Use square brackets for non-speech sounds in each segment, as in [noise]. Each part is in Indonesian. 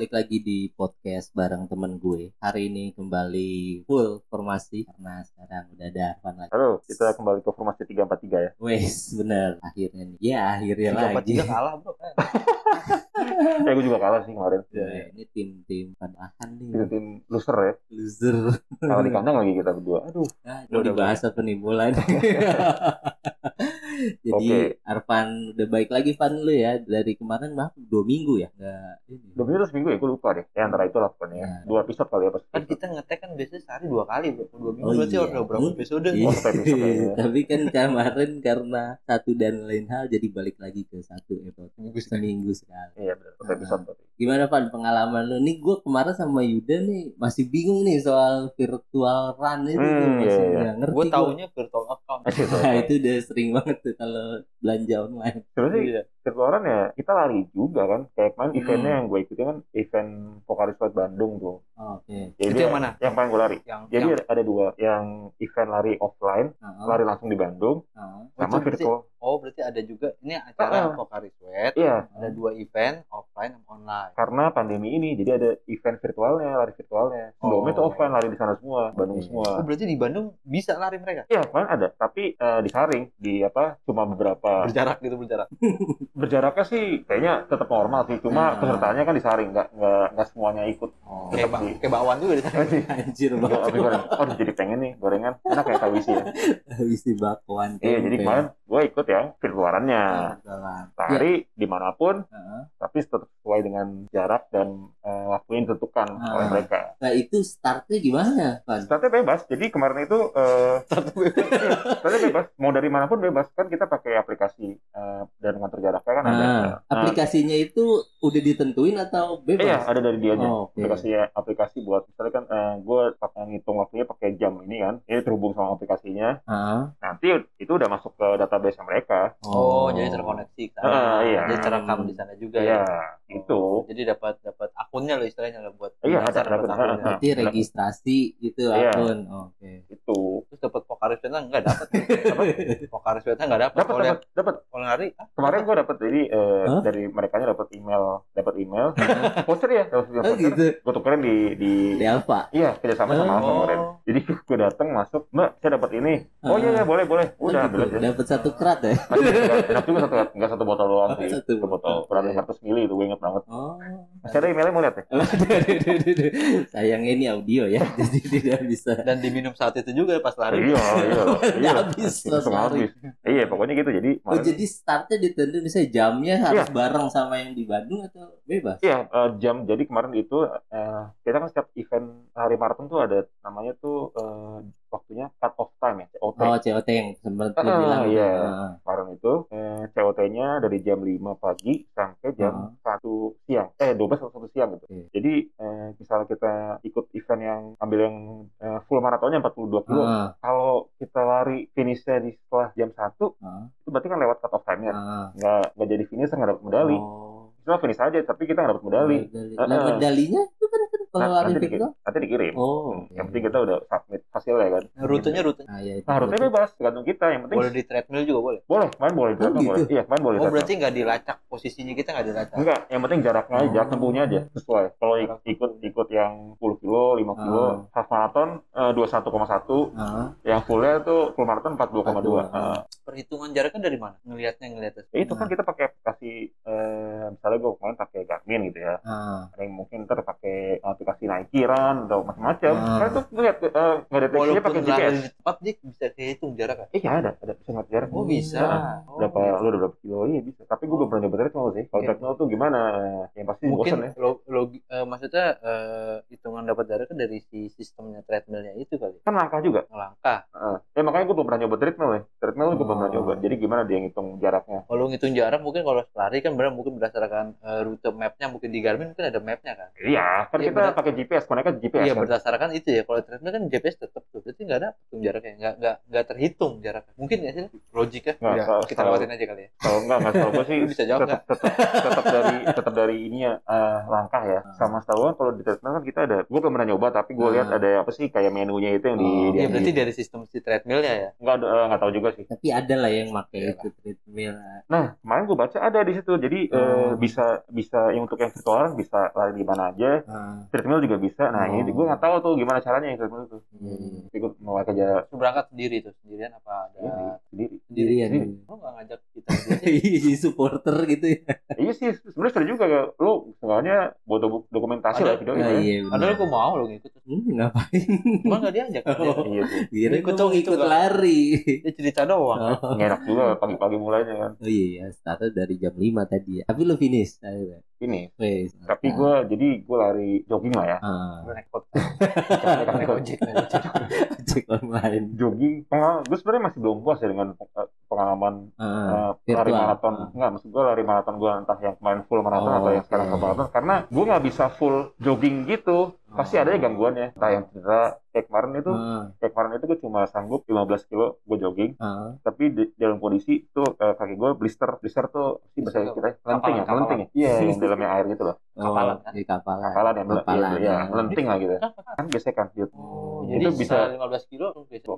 balik lagi di podcast bareng temen gue. Hari ini kembali full formasi karena sekarang udah ada Arfan lagi. Halo, kita kembali ke formasi 343 ya. Wes, bener. Akhirnya nih. Ya, akhirnya lagi. tiga kalah bro [laughs] [laughs] Eh, gue juga kalah sih kemarin. Ya, ini tim-tim padahan nih. Itu tim loser ya. Loser. Kalah di kandang lagi kita berdua. Aduh. Nah, Udah, ini dibahas apa nih mulai. [laughs] Jadi Oke. Arfan udah baik lagi Van lu ya dari kemarin mah dua minggu ya nggak ini. Dua minggu atau seminggu ya, gue lupa deh. Ya antara itu lah pokoknya. Ya. Dua episode kali ya pas. kan kita ngetek kan biasanya sehari dua kali bro dua minggu Oh, berarti iya. udah berapa Hmm. episode Iya. Oh, satu episode ya. [laughs] Tapi kan kemarin karena satu dan lain hal jadi balik lagi ke satu episode seminggu sekali. Iya benar, episode berarti. Gimana Van pengalaman lu? Nih gue kemarin sama Yuda nih masih bingung nih soal virtual run itu tuh Hmm, masih iya, iya. nggak ngerti. gue gua. taunya virtual account. [laughs] Nah, itu udah sering banget tuh kalau belanja online. Sebenarnya Iya. virtualan ya kita lari juga kan. Kayak kemarin Hmm. eventnya yang gue ikutin kan event Pokari Squad Bandung tuh. Oh, Oke. Jadi Itu yang mana? Yang paling gue lari. yang Jadi yang, ada- dua, yang event lari offline, Heeh, lari langsung di Bandung, heeh. sama itu berarti- virtual. oh berarti ada juga ini acara Ah, ah. Pokari Iya, ada dua event offline online karena pandemi ini jadi ada event virtualnya, lari virtualnya. Sebelumnya Oh. itu offline lari di sana semua, Bandung Oke. semua. oh berarti di Bandung bisa lari mereka Iya, kemarin ada, tapi eh, disaring di apa? Cuma beberapa berjarak gitu berjarak [laughs] berjaraknya sih kayaknya tetap normal sih, cuma Nah. pesertanya kan disaring, nggak nggak nggak semuanya ikut. Oh, kayak ba- sih. kayak bakwan juga di sana anjir Nggak, banget. Oh, jadi pengen nih gorengan, enak kayak kawisi ya. Isi bakwan. Iya, jadi kemarin gue ikut ya virtualannya. Virtualan. Lari di mana pun, tapi tetap sesuai dengan jarak dan eh, waktu yang ditentukan Ah. oleh mereka. Nah itu startnya gimana, Van? Startnya bebas, jadi kemarin itu eh, [laughs] startnya bebas, mau dari mana pun bebas kan kita pakai aplikasi eh, dan ngatur jaraknya kan ada. Nah, aplikasinya itu udah ditentuin atau bebas? Iya, ada dari dianya. Oh, oke. Aplikasi aplikasi buat misalnya kan gue pakai ngitung waktunya pakai jam ini kan, ini terhubung sama aplikasinya. Heeh. Nanti itu udah masuk ke database mereka. oh, jadi terkoneksi ke sana. Ah, iya. jadi terekam di sana juga Iya, ya itu. Jadi dapat dapat akunnya loh istilahnya lah buat Iya, dapat akunnya. Berarti registrasi itu Iya. akun. Oke. Itu. Dapat Pokari Sweat nggak dapat Pokari Sweat nggak dapat Dapat dapat dapat. kalau ah, Kemarin gue dapat jadi eh, dari mereka dapat email, dapat email. [laughs] voucher ya, dapat Oh voucher. gitu. Gue tukerin di di Di Alfa. Iya, kerjasama sama Oh. Alfa kemarin. Jadi [laughs] gue datang masuk, Mbak, saya dapat ini. Oh iya, iya, boleh, boleh. Oh, Udah, gitu. ambil aja. Dapat satu krat ya. Enak- enak juga satu, enggak satu botol doang sih. Satu Satu botol, kurang dari 100 mili itu gue inget banget. Oh. Masih ada emailnya mau lihat ya? [laughs] Sayang ini audio ya, jadi tidak bisa. dan diminum saat itu juga pas lari [laughs] Iya, iya. iya. Habis, Langsung lari. habis. Iya, pokoknya gitu. Jadi, Oh kemarin- jadi startnya ditentuin misalnya jamnya harus bareng sama yang di Bandung atau bebas? Iya, eh, jam. Jadi kemarin itu eh, kita kan setiap event hari maraton tuh ada namanya tuh eh, waktunya cut off time ya, COT. Oh COT yang sempat lu Ah, bilang iya. Ah. Kemarin itu eh, COT-nya dari jam 5 pagi sampai jam 1 siang. Eh, 12 atau 1 siang gitu. Oke. Jadi eh, misalnya kita ikut event yang ambil yang eh, full maratonnya 42 kilo. Ah, Kalau kita lari finishnya di setelah jam 1, ah, itu berarti kan lewat cut off time-nya. ah. Nggak, nggak jadi finish, nggak dapat medali. Oh. Cuma finish aja, tapi kita nggak dapat medali. Medali. Ah, Nah, ah. medalinya itu kan, kalau Nah, nanti, dikirim, virtual. nanti dikirim. Oh. Hmm, Yang penting kita udah submit hasilnya kan. rutenya rutenya Nah, ya, itu Nah, rutenya bebas, tergantung kita. Yang penting boleh di treadmill juga boleh boleh, main boleh, Oh, treadmill gitu? boleh. Iya, main boleh. oh berarti nggak dilacak posisinya kita nggak dilacak enggak, yang penting jaraknya aja, Oh. jarak tempuhnya aja sesuai. Kalau ik- ikut ikut yang 10 kilo, 5 kilo, Ah. half marathon eh, 21,1, Ah, yang fullnya tuh full marathon 42,2. 42. Ah. perhitungan jaraknya dari mana ngelihatnya ngelihatnya Ya, itu kan Nah. kita pakai aplikasi misalnya gue kemarin pakai Garmin gitu ya. ah. Ada yang mungkin ntar pakai aplikasi Nike Run atau macam-macam. Ah. Kan itu ngeliat eh, ngedeteksinya walaupun pakai lari GPS. di tempat dia bisa kehitung jarak kan Iya ada, ada bisa ngeliat jarak. oh bisa Nah, Oh. berapa lu udah berapa kilo iya bisa tapi gue belum pernah nyoba treadmill sih kalau Oke. treadmill tuh gimana yang pasti mungkin bosan ya lo, logi- eh, maksudnya eh, hitungan dapat jarak kan dari si sistemnya treadmillnya itu kali kan langkah juga ngelangkah Heeh. ya makanya gue belum pernah nyoba treadmill ya treadmill gue belum pernah Oh. nyoba jadi gimana dia ngitung jaraknya kalau ngitung jarak mungkin kalau lari kan benar mungkin berdasarkan eh, rute mapnya mungkin di Garmin mungkin ada mapnya kan iya kan Iya, kita benar. pakai GPS mereka GPS iya kan berdasarkan itu ya kalau treadmill kan GPS tetap tuh berarti nggak ada tuh ngitung jaraknya nggak nggak nggak terhitung jaraknya mungkin ya sih logiknya Nggak, Udah, kalau- kita lewatin aja kali ya Kalau enggak, enggak setahu gue sih [laughs] bisa jawab tetap, tetap, tetap dari tetap dari ini ya eh, langkah ya. Ah. Sama setahu kalau di treadmill kan kita ada, gue belum pernah nyoba tapi gue Ah. lihat ada apa sih kayak menunya itu yang di, Oh, di ya Iya, berarti dari sistem si treadmillnya ya nggak ada eh, nggak tahu juga sih. Tapi ada lah yang pakai Iya. itu treadmill. Nah, kemarin gue baca ada di situ. Jadi eh, Oh. bisa bisa yang untuk yang virtual bisa lari di mana aja. Ah, Treadmill juga bisa. Nah, Oh. ini gue nggak tahu tuh gimana caranya yang treadmill itu. hmm. Gue mau lu berangkat sendiri tuh sendirian apa ada sendiri. Sendirian. Sendiri. lu nggak ngajak kita sendiri Iya, supporter gitu ya. Iya sih, sebenarnya seru juga ya. Lu sebenarnya buat do- dokumentasi Ada- lah video Ah, ini. iya, padahal benar. gue mau lo ngikut Hmm, ngapain? cuma nggak diajak Oh. Iya sih. Ikut ikut dong, ikut lari. dia cerita doang Oh. Nggak enak juga pagi-pagi mulainya kan. Oh iya, ya, startnya dari jam 5 tadi ya. Tapi lu finish akhirnya. Ini. Wes. Tapi gue jadi gue lari jogging lah ya. ah, Lu naik ojek ojek [laughs] cek online. Jogging. Pengalaman, gue sebenarnya masih belum puas ya dengan eh, pengalaman Ah, eh, lari maraton. Ah. Enggak, maksud gue lari maraton gue entah yang kemarin full maraton Oh, atau yang sekarang full maraton. Karena gue nggak bisa full jogging gitu. Pasti Oh. ada ya gangguannya. Entah yang cedera. Kayak kemarin itu, Ah, kayak kemarin itu gue cuma sanggup 15 kilo gue jogging. ah. tapi di dalam kondisi itu eh, kaki gue blister blister tuh sih bahasa Blister kita ya, melenting ya melenting ya? iya yang [laughs] dalamnya air gitu loh. Oh, Kapalan, kan? Di kapalan. kapalan ya mele- Kapalan, iya, ya, melenting lah gitu kan biasanya kan gitu. oh Itu jadi bisa- bisa 15 kilo bisa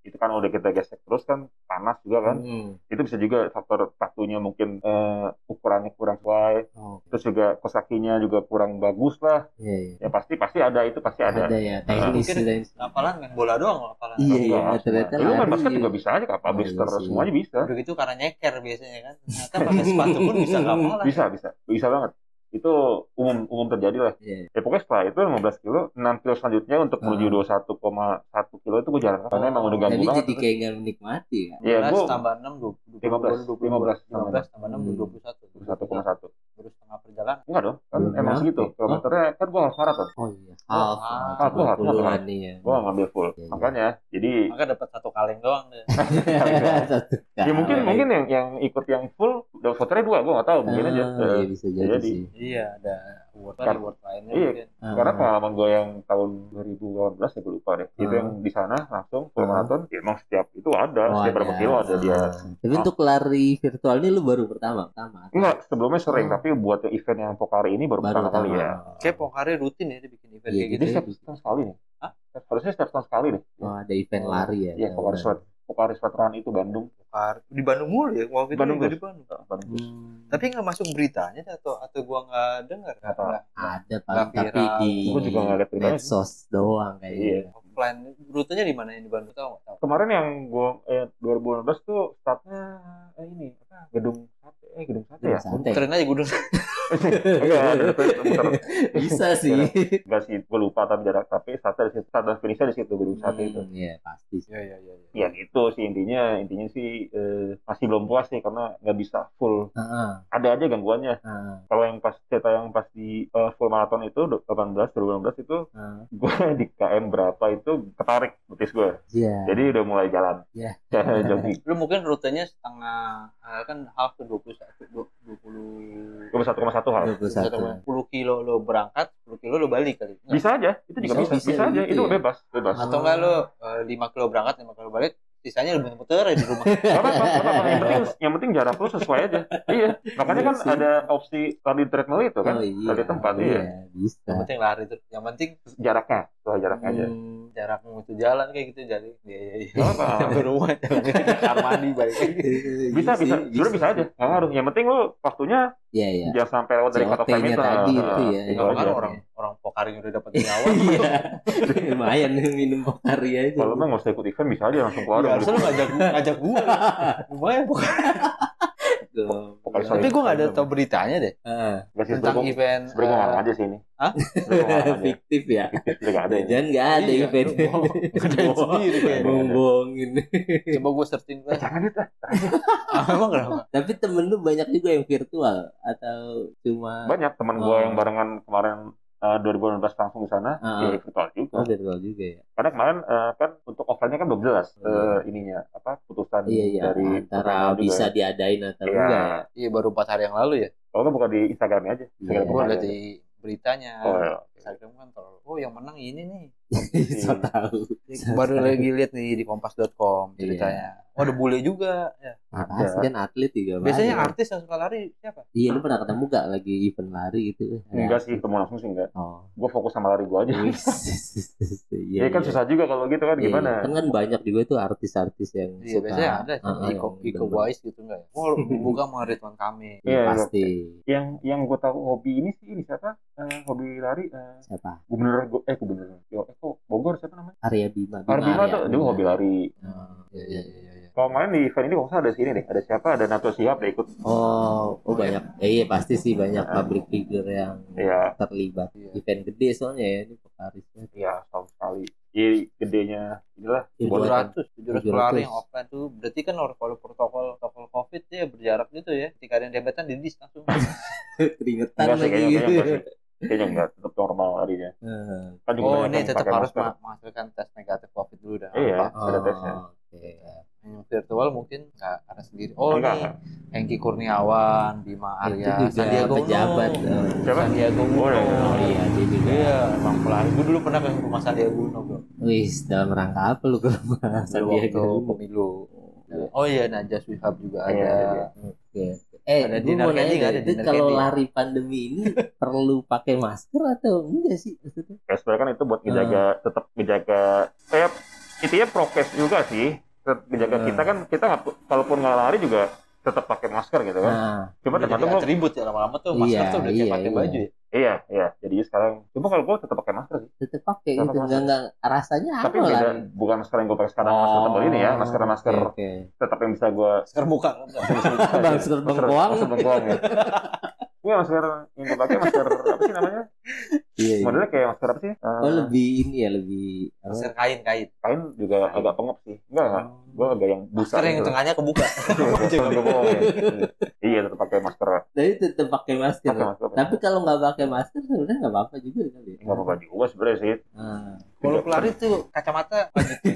itu kan udah kita gesek terus kan panas juga kan. Hmm. itu bisa juga faktor waktunya mungkin eh, ukurannya kurang sesuai. Oh, terus juga kos kakinya juga kurang bagus lah. Iya, iya. ya pasti pasti ada itu pasti ada, Ada ya, teknis Mungkin teknis. apalan main bola doang apalan Iya, iya, ternyata lu main lari. basket juga bisa aja kapal Oh, iya blister sih. semuanya bisa. Udah gitu karena nyeker biasanya kan. Ternyata pakai [laughs] sepatu pun bisa kapalan bisa bisa. Bisa banget. Itu umum umum terjadi lah. Iya. ya pokoknya setelah itu 15 kilo 6 kilo selanjutnya untuk menuju Ah. 21,1 kilo itu gue jalan karena emang udah ganggu Tapi banget. jadi kayak nggak menikmati kan. Iya, 15 gua- tambah 6 20 15, 15 15, 15 tambah 6 Hmm. 21 21,1 baru setengah perjalanan. Enggak dong kan emang segitu. kilometernya kan gue half marathon Oh iya. Half, Half, half, half, half, 20-an nih ya. gue ngambil full. Iya, iya. makanya jadi maka dapat satu kaleng doang deh. [laughs] [laughs] Satu ya mungkin mungkin yang yang ikut yang full dapat vouchernya dua gue nggak tahu mungkin Ah, aja Iya Eh, bisa jadi, jadi. sih. iya ada award Kan- award lainnya iya. mungkin Ah, karena ah. pengalaman gue yang tahun 2018 ya gue lupa deh itu Ah. yang di sana langsung full Ah. maraton ya emang setiap itu ada Oh, setiap berapa kilo ada dia Ah. Tapi untuk lari virtual ini lu baru pertama, pertama. Enggak, sebelumnya sering, Oh. tapi buat event yang Pokari ini baru, pertama kali ya. kayak Pokari rutin ya dia bikin event Iya, kayak Jadi gitu setiap tahun sekali nih. Hah? Harusnya setiap tahun sekali deh. Oh, ada event Oh, lari ya. Iya, Pokari Sweat. Pokari Sweat Run itu Bandung. Di Bandung mulu ya waktu itu Bandung juga di Bandung Bandung. Hmm. tapi nggak masuk beritanya atau atau gua nggak dengar tahu. ada paling tapi di Gua juga nggak lihat medsos doang kayaknya. Iya. offline rutenya di mana yang di Bandung tahu nggak Kemarin yang gua eh 2016 tuh startnya eh, ini apa? Gedung Sate. Eh, Gedung Sate ya? Gedung Sate. Keren aja gunung Enggak, muter- muter. Bisa sih. Enggak sih, gua lupa tapi jarak tapi Sate di situ. Dan finishnya di situ Gedung Sate itu. Hmm, Iya, pasti. sih. iya iya iya iya. Ya gitu sih intinya, intinya sih eh, masih belum puas sih karena nggak bisa full. Heeh. Ada aja gangguannya. Kalau yang pas cerita yang pas di eh, full marathon itu 18 2016 itu gue [laughs] di KM berapa itu ketarik betis gue. Iya. Jadi udah mulai jalan. Iya. [laughs] Jogging. lu mungkin rutenya setengah eh, kan half ke 21 20 Gue satu koma satu hal. 21. 10 kilo lo berangkat 10 kilo lo balik kali? Bisa aja, itu juga Bisa, bisa. Bisa, bisa aja, itu ya? bebas, bebas. atau enggak lo eh, 5 kilo berangkat 5 kilo balik sisanya lo muter aja di rumah Gak apa-apa, gak apa-apa. Yang penting, [laughs] yang penting jarak lu sesuai aja. Iya, makanya kan Iya sih. ada opsi lari treadmill itu kan, Oh, iya. lari tempat iya. Iya, bisa. yang penting lari tuh yang penting Jaraknya, sesuai jaraknya aja. hmm, jarakmu itu jalan kayak gitu jadi iya iya iya Gak apa-apa. [laughs] sampai rumah [laughs] kamar mandi balik lagi Bisa, bisa, sebenarnya bisa aja. Ngaruh. Yang penting lu waktunya Iya, iya. jangan sampai lewat dari COT-nya itu. tadi Nah, itu ya. itu kalau aja. kan orang orang pokari udah dapat [laughs] nyawa Iya. Lumayan minum pokari aja. Kalau emang nggak usah ikut event bisa aja langsung keluar. ya harusnya lo ngajak ngajak gua lumayan pokari tapi gua nggak ada tahu beritanya deh tentang event sebenarnya gue eh, ngarang aja sih ini. Hah? Gua ngarang. Fiktif ya. Nggak ada. Jangan nggak ada Iya, event. lu mau sendiri kayaknya. Bohong-bohongin. coba gua searching Eh, jangan itu. ah, emang kenapa Tapi temen lu banyak juga yang virtual atau cuma Banyak teman gue Oh. yang barengan kemarin eh, 2016 langsung di sana, Ah. ya virtual juga. oh, virtual juga ya. Karena kemarin eh, kan untuk offline-nya kan belum jelas eh, ininya apa putusan Iya iya dari antara pertandingan bisa juga. diadain atau Iya. enggak ya. iya baru empat hari yang lalu ya Kalau nggak buka di Instagramnya aja. Instagram Iya. lihat di beritanya Oh, iya. Instagram kan terlalu oh yang menang ini nih [laughs] so tahu. Baru lagi lihat nih di kompas.com Iya. ceritanya. Oh ada bule juga. Ya. Nah, pasti kan atlet juga biasanya banyak. artis yang suka lari siapa? Iya lu pernah ketemu gak lagi event lari gitu? Enggak sih ketemu langsung sih enggak. Oh. Gue fokus sama lari gue aja. Iya [laughs] kan susah juga kalau gitu kan Iya, gimana? kan kan banyak juga itu artis-artis yang iya suka. biasanya ada Ah, ah, Iko Iko. Wise gitu enggak ya? Oh buka sama Ridwan Kamil. Iya, Iya, pasti. Yang yang gue tahu hobi ini sih ini siapa? Eh, hobi lari eh, siapa? gubernur eh gubernur. Yo kok Bogor siapa namanya? Arya Bima Arya tuh dia hobi lari. Ah, iya iya iya iya. kalau main di event ini salah ada sini deh? Ada siapa? Ada Nato Siap dia ikut. Oh oh banyak. Eh, iya pasti sih banyak public figure yang Iya. terlibat. Iya. event gede soalnya ya ini Parisnya ya. Setahun sekali. Jadi gedenya inilah Iya, kan 700 700 700. pelari yang offline tuh berarti kan orang kalau protokol protokol covid ya berjarak gitu ya. Ketika ada yang debetan di dis langsung. [laughs] Keringetan sih lagi kayaknya gitu kayaknya enggak tetap normal larinya Eh, kan juga oh ini tetap harus masker. ma- menghasilkan tes negatif covid dulu dah Iya. Apa? Ada tesnya. oh, oke. yang virtual mungkin nggak ada sendiri oh Enggak, nih Hengki Kurniawan Bima Arya juga Sandiaga Uno pejabat eh. Siapa? Sandiaga Uno Oh, iya. oh iya dia juga Iya, emang pelari. Gue dulu pernah ke rumah Sandiaga Uno, bro. wis dalam rangka apa lu ke rumah Sandiaga waktu Uno? pemilu. Oh iya, Najas Wihab juga Iya, ada. iya, Oke. Eh, Ada dinner mau nanya candy nggak? deh, Ada itu dinner kalau candy. lari pandemi ini [laughs] perlu pakai masker atau enggak sih ya sebenarnya kan itu buat ngejaga tetap ngejaga kayak intinya prokes juga sih tetap ngejaga Hmm. kita kan kita nggak kalaupun nggak lari juga tetap pakai masker gitu kan Nah, cuma tergantung lo atribut ya lama-lama tuh masker Iya, tuh udah kayak iya, pakai iya. baju ya. Iya iya jadi sekarang cuma kalau gue tetap pakai masker sih tetap pakai pakai enggak enggak rasanya tapi apa beda lari? bukan masker yang gue pakai sekarang masker tebal ini ya masker masker Oh, Oke. tetap yang bisa gue Masker muka. [laughs] [laughs] Masker bengkoang. masker bengkoang ya gue masker yang gue pakai masker apa sih namanya Iya, iya. modelnya kayak masker apa sih Eh, Oh lebih ini ya lebih? Masker kain kain. kain juga agak pengep sih enggak enggak gue agak yang busa Masker yang gitu. tengahnya kebuka. Ya. [laughs] iya tetap pakai masker Tapi tetap pakai masker. pakai masker Tapi kalau nggak pakai masker sebenarnya nggak apa-apa juga kali. ya. nggak apa-apa juga sebenarnya sih Ah, Kalau pelari tuh kacamata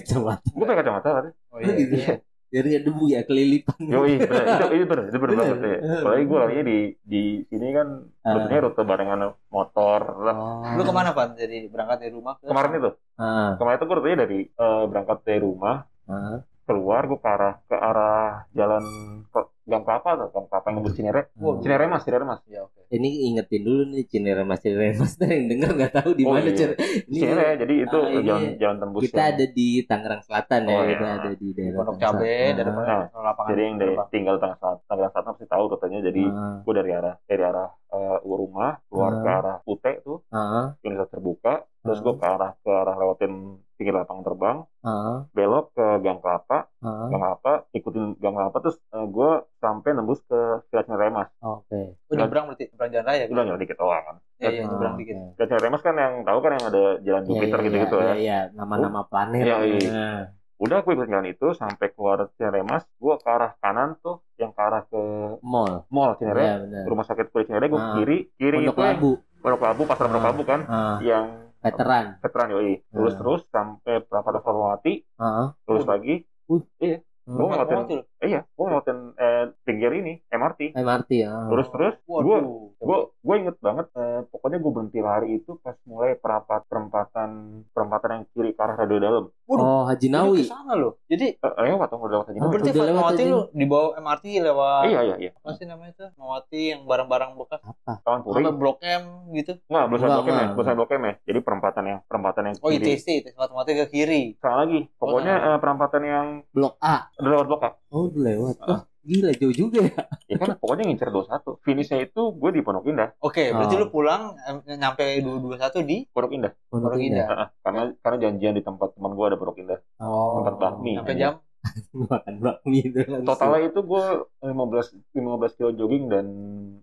coba. [laughs] gue pakai kacamata tadi Oh Oh, gitu ya. Biar nggak debu ya kelilipan. yo iya itu itu bener itu Bener. banget ya apalagi gue larinya di di sini kan rutenya rute barengan motor lah Oh. Lu ke mana Pan? Jadi berangkat dari rumah ke kemarin itu Ah, kemarin itu gue rutenya dari eh, berangkat dari rumah ah. keluar gue ke arah ke arah jalan ke Gang Kelapa atau Gang Kelapa yang ngebut Cinere Oh, Cinere Mas Cinere Mas Ya oke. Ini ingetin dulu nih Cinere Mas Cinere Mas Nah, yang denger nggak tahu di Oh, mana iya. Cinere. Ini Cinere jadi itu Ah, ini jalan jalan tembus kita yang- ada di Tangerang Selatan ya, Oh, kita iya. ada di daerah Pondok Tangerang Cabe dari Nah, lapangan. jadi yang dari tinggal tengah selatan Tangerang Selatan pasti tahu rutenya jadi Ah, gue dari arah dari arah eh, rumah keluar Ah. ke arah Ute tuh ah, Universitas terbuka terus Ah. gue ke arah ke arah lewatin pinggir lapangan terbang ah, belok ke Gang Kelapa ah. Gang Kelapa ikutin Gang Kelapa terus gue sampai nembus ke Villa Cineremas Oke. Oh, nyebrang berarti nyebrang jalan raya. udah nyebrang dikit doang kan Iya, iya, nyebrang Ah, dikit. Villa Cineremas kan yang tahu kan yang ada jalan Iya, Jupiter iya, gitu-gitu iya, ya Iya, nama-nama planet. Iya, iya. Nah, udah gue ikut jalan itu sampai keluar Cineremas gue ke arah kanan tuh yang ke arah ke mall. mall Cinere Iya, benar. rumah sakit kulit Cinere gue Ah. kiri kiri Pondok itu yang- Labu. Pondok Labu pasar Pondok Ah. Labu kan Ah, yang veteran. veteran yoi terus Ah. terus sampai Prapata Fatmawati Ah, terus Oh. lagi Hmm. Gua ngeliatin- eh iya gue ngeliatin eh, pinggir ini MRT MRT ya. terus terus gue Waduh. gue gue inget banget eh, pokoknya gue berhenti lari itu pas mulai perapat perempatan perempatan yang kiri ke arah radio dalam Waduh. Oh, Haji Nawi. ke sana loh. Jadi eh, lewat atau udah lewat aja oh, berarti Fatmawati lu di bawah MRT lewat iya iya iya apa sih namanya itu? Fatmawati yang barang-barang bekas Apa? kawan puri Blok M gitu. nggak belum blok M ya blok M ya jadi perempatan yang perempatan yang Oh, kiri ITC, ITC Fatmawati ke kiri. salah lagi pokoknya Oh, eh, perempatan yang Blok A. udah lewat blok A Oh, udah lewat. Oh, gila jauh juga ya. [laughs] ya kan pokoknya ngincer 21 finishnya itu gue di Pondok Indah Oke, berarti Oh. lu pulang nyampe 221 di Pondok Indah Pondok Indah. Heeh, karena karena janjian di tempat teman gue ada Pondok Indah Oh, Tempat bakmi. Sampai jam [laughs] makan bakmi itu langsung. totalnya itu gue 15 15 kilo jogging dan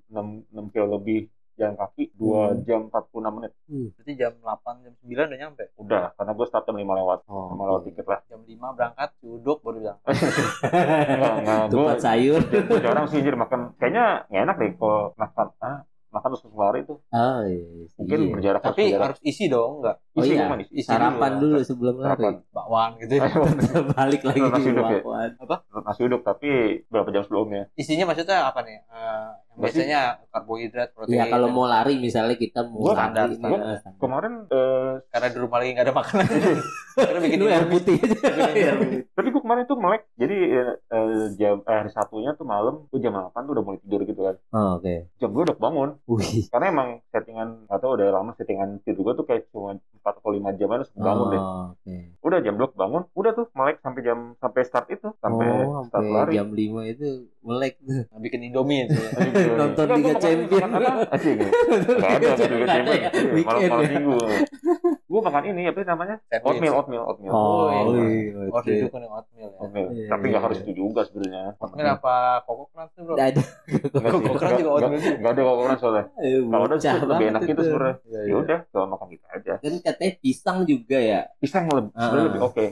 6 6 kilo lebih jalan kaki 2 Hmm. jam 46 menit berarti jam 8 jam 9 udah nyampe. udah karena gue start jam 5 lewat Oh, 5 lewat oke. tiket lah Jam 5 berangkat duduk baru bilang. Enggak. gue Tupat sayur. [laughs] jarang sih jadi makan kayaknya nggak enak deh kalau makan ah, makan terus lari tuh Oh, iya. mungkin Iya. berjarak Tapi berjarak. harus isi dong, enggak Oh Isi, iya, gimana isi? sarapan dulu. dulu sebelum Sarapan. lari. bakwan gitu ya. [laughs] Balik lagi Nasi di uduk ya? bakwan. nasi uduk tapi berapa jam sebelumnya? Isinya maksudnya apa nih? Sih. Biasanya karbohidrat, protein. Iya kalau mau lari misalnya kita mau Gua standar, lari standar. nah, standar. Kemarin eh, karena di rumah lagi nggak ada makanan. [laughs] karena bikin air putih aja. Putih. tapi gue kemarin tuh melek jadi eh, eh, jam eh, hari satunya tuh malam gue jam 8 tuh udah mulai tidur gitu kan Oh, Oke. jam gue udah bangun Wih. karena emang settingan atau udah lama settingan tidur gue tuh kayak cuma 4 atau 5 jam aja langsung bangun deh Oh, Oke. udah jam 2 bangun udah tuh melek sampai jam sampai start itu sampai Oh, start lari jam 5 itu melek tuh. bikin Indomie itu. [laughs] ya. Aduh, Nonton Liga Champion. Asik ada, Liga Champion. Iya, Malam malam minggu. [laughs] Gue makan ini apa sih namanya? Oatmeal, oatmeal, oatmeal. Oh, iya. iya. Oh, oke. itu kan yang oatmeal ya. Oatmeal. Iya, Tapi nggak iya, harus iya. itu juga sebenarnya. Oatmeal apa kokok keras tuh, Bro? Nggak ada. Nggak sih. Kok keras juga oatmeal? Nggak ada kokoran soalnya. Eh, Kalau ada lebih enak gitu sebenarnya. Iya, Ya iya. udah, cuma makan kita aja. Kan katanya pisang juga ya. Pisang lebih Ah. sebenarnya lebih oke.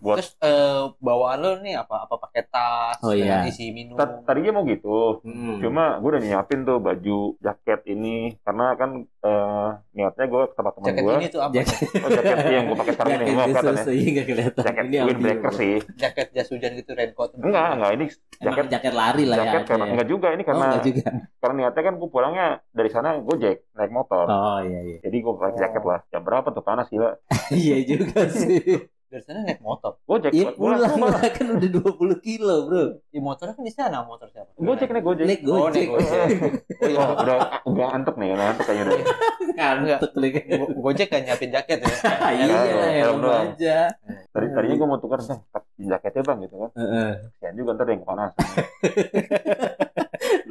Buat Terus eh, bawaan lo nih apa? Apa pakai tas? Oh, iya. isi minum. Ta- tadinya mau gitu. Hmm. Cuma gue udah nyiapin tuh baju, jaket ini karena kan eh, niatnya gue ke tempat teman jaket gue. ini tuh apa? Jaket- Oh, jaket yang gue pakai sekarang ini, Jaket nggak kelihatan ya. iya nggak kelihatan. Jaket Ini windbreaker sih. jaket jas hujan gitu raincoat. Enggak, enggak ini Emang jaket jaket lari lah ya. jaket karena ya? enggak juga ini Oh, karena enggak juga. karena niatnya kan gue pulangnya dari sana gojek naik motor. Oh iya iya. Jadi gue pakai Oh. jaket lah. Jam berapa tuh panas gila. [laughs] Iya juga sih. Dari sana naik motor. Gojek Iya pulang lah kan udah 20 kilo bro. Di motornya kan di sana motor siapa? Gojek naik gojek. Naik Oh, gojek. naik gojek. Oh iya. Oh, [laughs] udah udah antuk nih, udah antuk kayaknya udah. Kan. Go- Gojek kan nyiapin jaket ya. [laughs] Iya lah helm helm doang. aja. Tadi tadinya gue mau tukar bang, jaketnya bang gitu kan. Heeh. Juga ntar yang kepanasan. [laughs]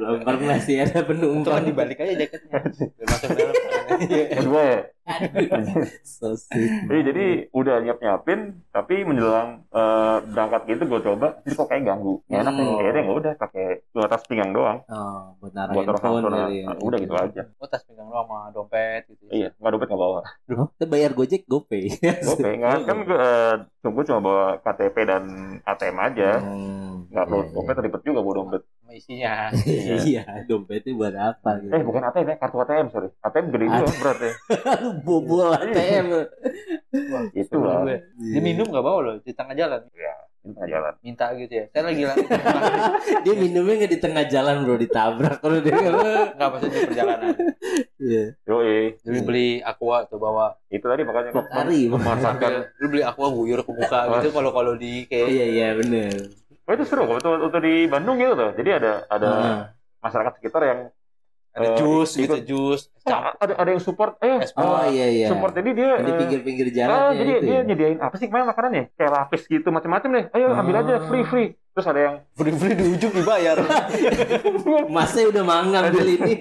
Belum pernah sih ada Itu kan penumpang. dibalik aja jaketnya. Biar masuk dalam. Iya. Kedua ya. Aduh. [laughs] So sweet. Jadi, jadi udah nyiap nyiapin, tapi menjelang eh, berangkat gitu gue coba, jadi kok kayak ganggu. Nggak enak Hmm. nih, akhirnya nggak udah pakai dua tas pinggang doang. Oh, buat naruh Buat handphone kali ya. nah, udah gitu aja. Oh, tas pinggang lo sama dompet gitu. ya. Iya, nggak dompet nggak bawa. Oh, kita bayar Gojek GoPay. [laughs] Oke, nggak kan gue eh, gue cuma bawa KTP dan ATM aja. Hmm, Nggak perlu iya, dompet ribet juga bawa dompet. Sama isinya. iya. Iya, dompetnya buat apa gitu. Eh bukan ATM ya, kartu ATM sorry. ATM gede juga berat ya. Lu bobol ATM. Itulah. Gue. Dia minum nggak bawa loh di tengah jalan. Ini tengah jalan. Minta gitu ya. Saya lagi lari. [laughs] Dia minumnya nggak di tengah jalan bro, ditabrak kalau dia nggak- maksudnya [laughs] di perjalanan. Iya. Yoi, Jadi beli aqua tuh bawa. itu tadi makanya kan Pokari, memanfaatkan. Lu beli aqua guyur ke muka gitu kalau kalau di kayak Iya iya bener. Oh itu seru, waktu, waktu di Bandung gitu tuh. Jadi ada ada Ah. masyarakat sekitar yang ada Eh, jus gitu, jus. Oh, ada ada yang support. Eh, Oh eh, iya iya. support ini dia Di eh, pinggir-pinggir ah, jalan jadi itu dia ya. nyediain apa sih kemarin makanannya? Kayak lapis gitu macam-macam deh. Ayo ambil Ah. aja free free. Terus ada yang Free-free di ujung dibayar. [laughs] Masnya udah mangga ambil ini.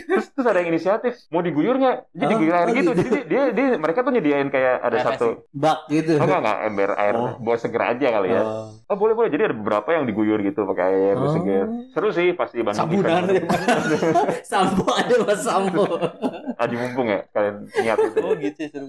terus, terus ada yang inisiatif mau diguyur nggak? Jadi Oh, diguyur air oh gitu. gitu. Jadi dia, dia mereka tuh nyediain kayak ada satu Bak gitu. Oh, enggak, enggak, ember air Oh. bawa seger aja kali ya. Oh. Oh, boleh, boleh. Jadi ada beberapa yang diguyur gitu pakai air Oh. seger. Seru sih pasti Bandung. Sabunan event. Sampo ada mas sampo. [laughs] Aji mumpung ya kalian niat itu. Oh gitu ya seru.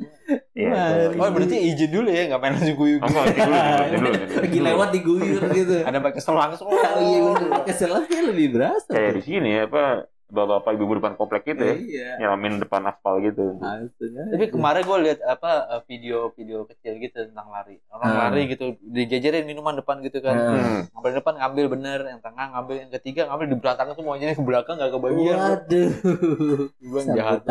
Iya. Itu. Oh berarti izin dulu ya nggak main langsung guyur. Oh, enggak, izin dulu, dulu. Lagi lewat diguyur gitu. Ada pakai selang selang. Oh iya. Pakai selangnya lebih berasa. Kayak di sini ya, apa bapak-bapak ibu depan komplek gitu ya. Iya. Nyiramin depan aspal gitu. Langsung aja. Tapi kemarin gue lihat apa eh, video-video kecil gitu tentang lari. Orang Hmm. lari gitu dijajarin minuman depan gitu kan. Hmm. Ngambil depan ngambil bener, yang tengah ngambil, yang ketiga ngambil di belakang semuanya ke belakang nggak kebagian. Waduh. Gue jahat.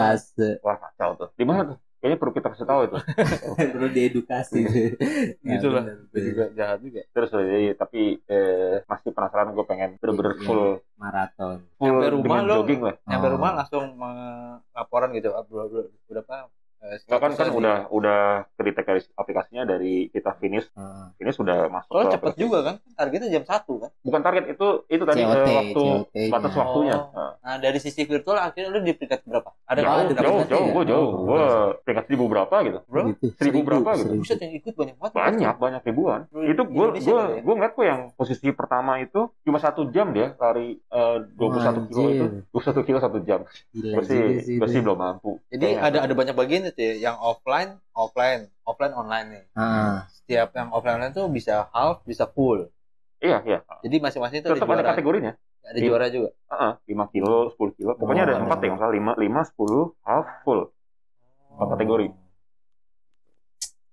Wah, kacau tuh. Di mana tuh? Kayaknya perlu kita kasih tahu itu. [laughs] Perlu diedukasi. [laughs] Gitu lah. Itu bener. juga jahat juga. Terus jadi, tapi eh, masih penasaran gue pengen bener-bener Iya. full Maraton. full Nyampe rumah dengan lo- jogging lah. Nyampe Oh. rumah langsung laporan gitu. Berapa, berapa Enggak kan kan di- udah udah dari aplikasinya dari kita finish Ah. finish sudah masuk Oh cepet aplikasi. juga kan? Targetnya jam 1 kan? bukan target itu itu tadi COT, eh, waktu COT -nya. batas waktunya Oh. Nah, Nah dari sisi virtual akhirnya lu di peringkat berapa? Ada jauh ada jauh jauh ya? gue jauh Oh. gue peringkat seribu berapa gitu Bro, Gitu. Seribu berapa gitu? seribu. buset yang ikut banyak banget. banyak banyak ribuan Lu itu gue gue ya? gue ngeliat kok yang posisi pertama itu cuma satu jam dia lari dua puluh satu kilo itu dua satu kilo satu jam Gila gue sih juga sih gue itu. sih belum mampu Jadi ada ada banyak bagian itu ya, yang offline, offline, offline online nih. Ah. Setiap yang offline online tuh bisa half, bisa full. iya iya Jadi masing-masing itu ada tetap ada juara. kategorinya Ada juara juga. Heeh, 5 kilo, 10 kilo. Pokoknya Oh, ada empat ya, masalah 5, 5, 10, half, full. Empat kategori.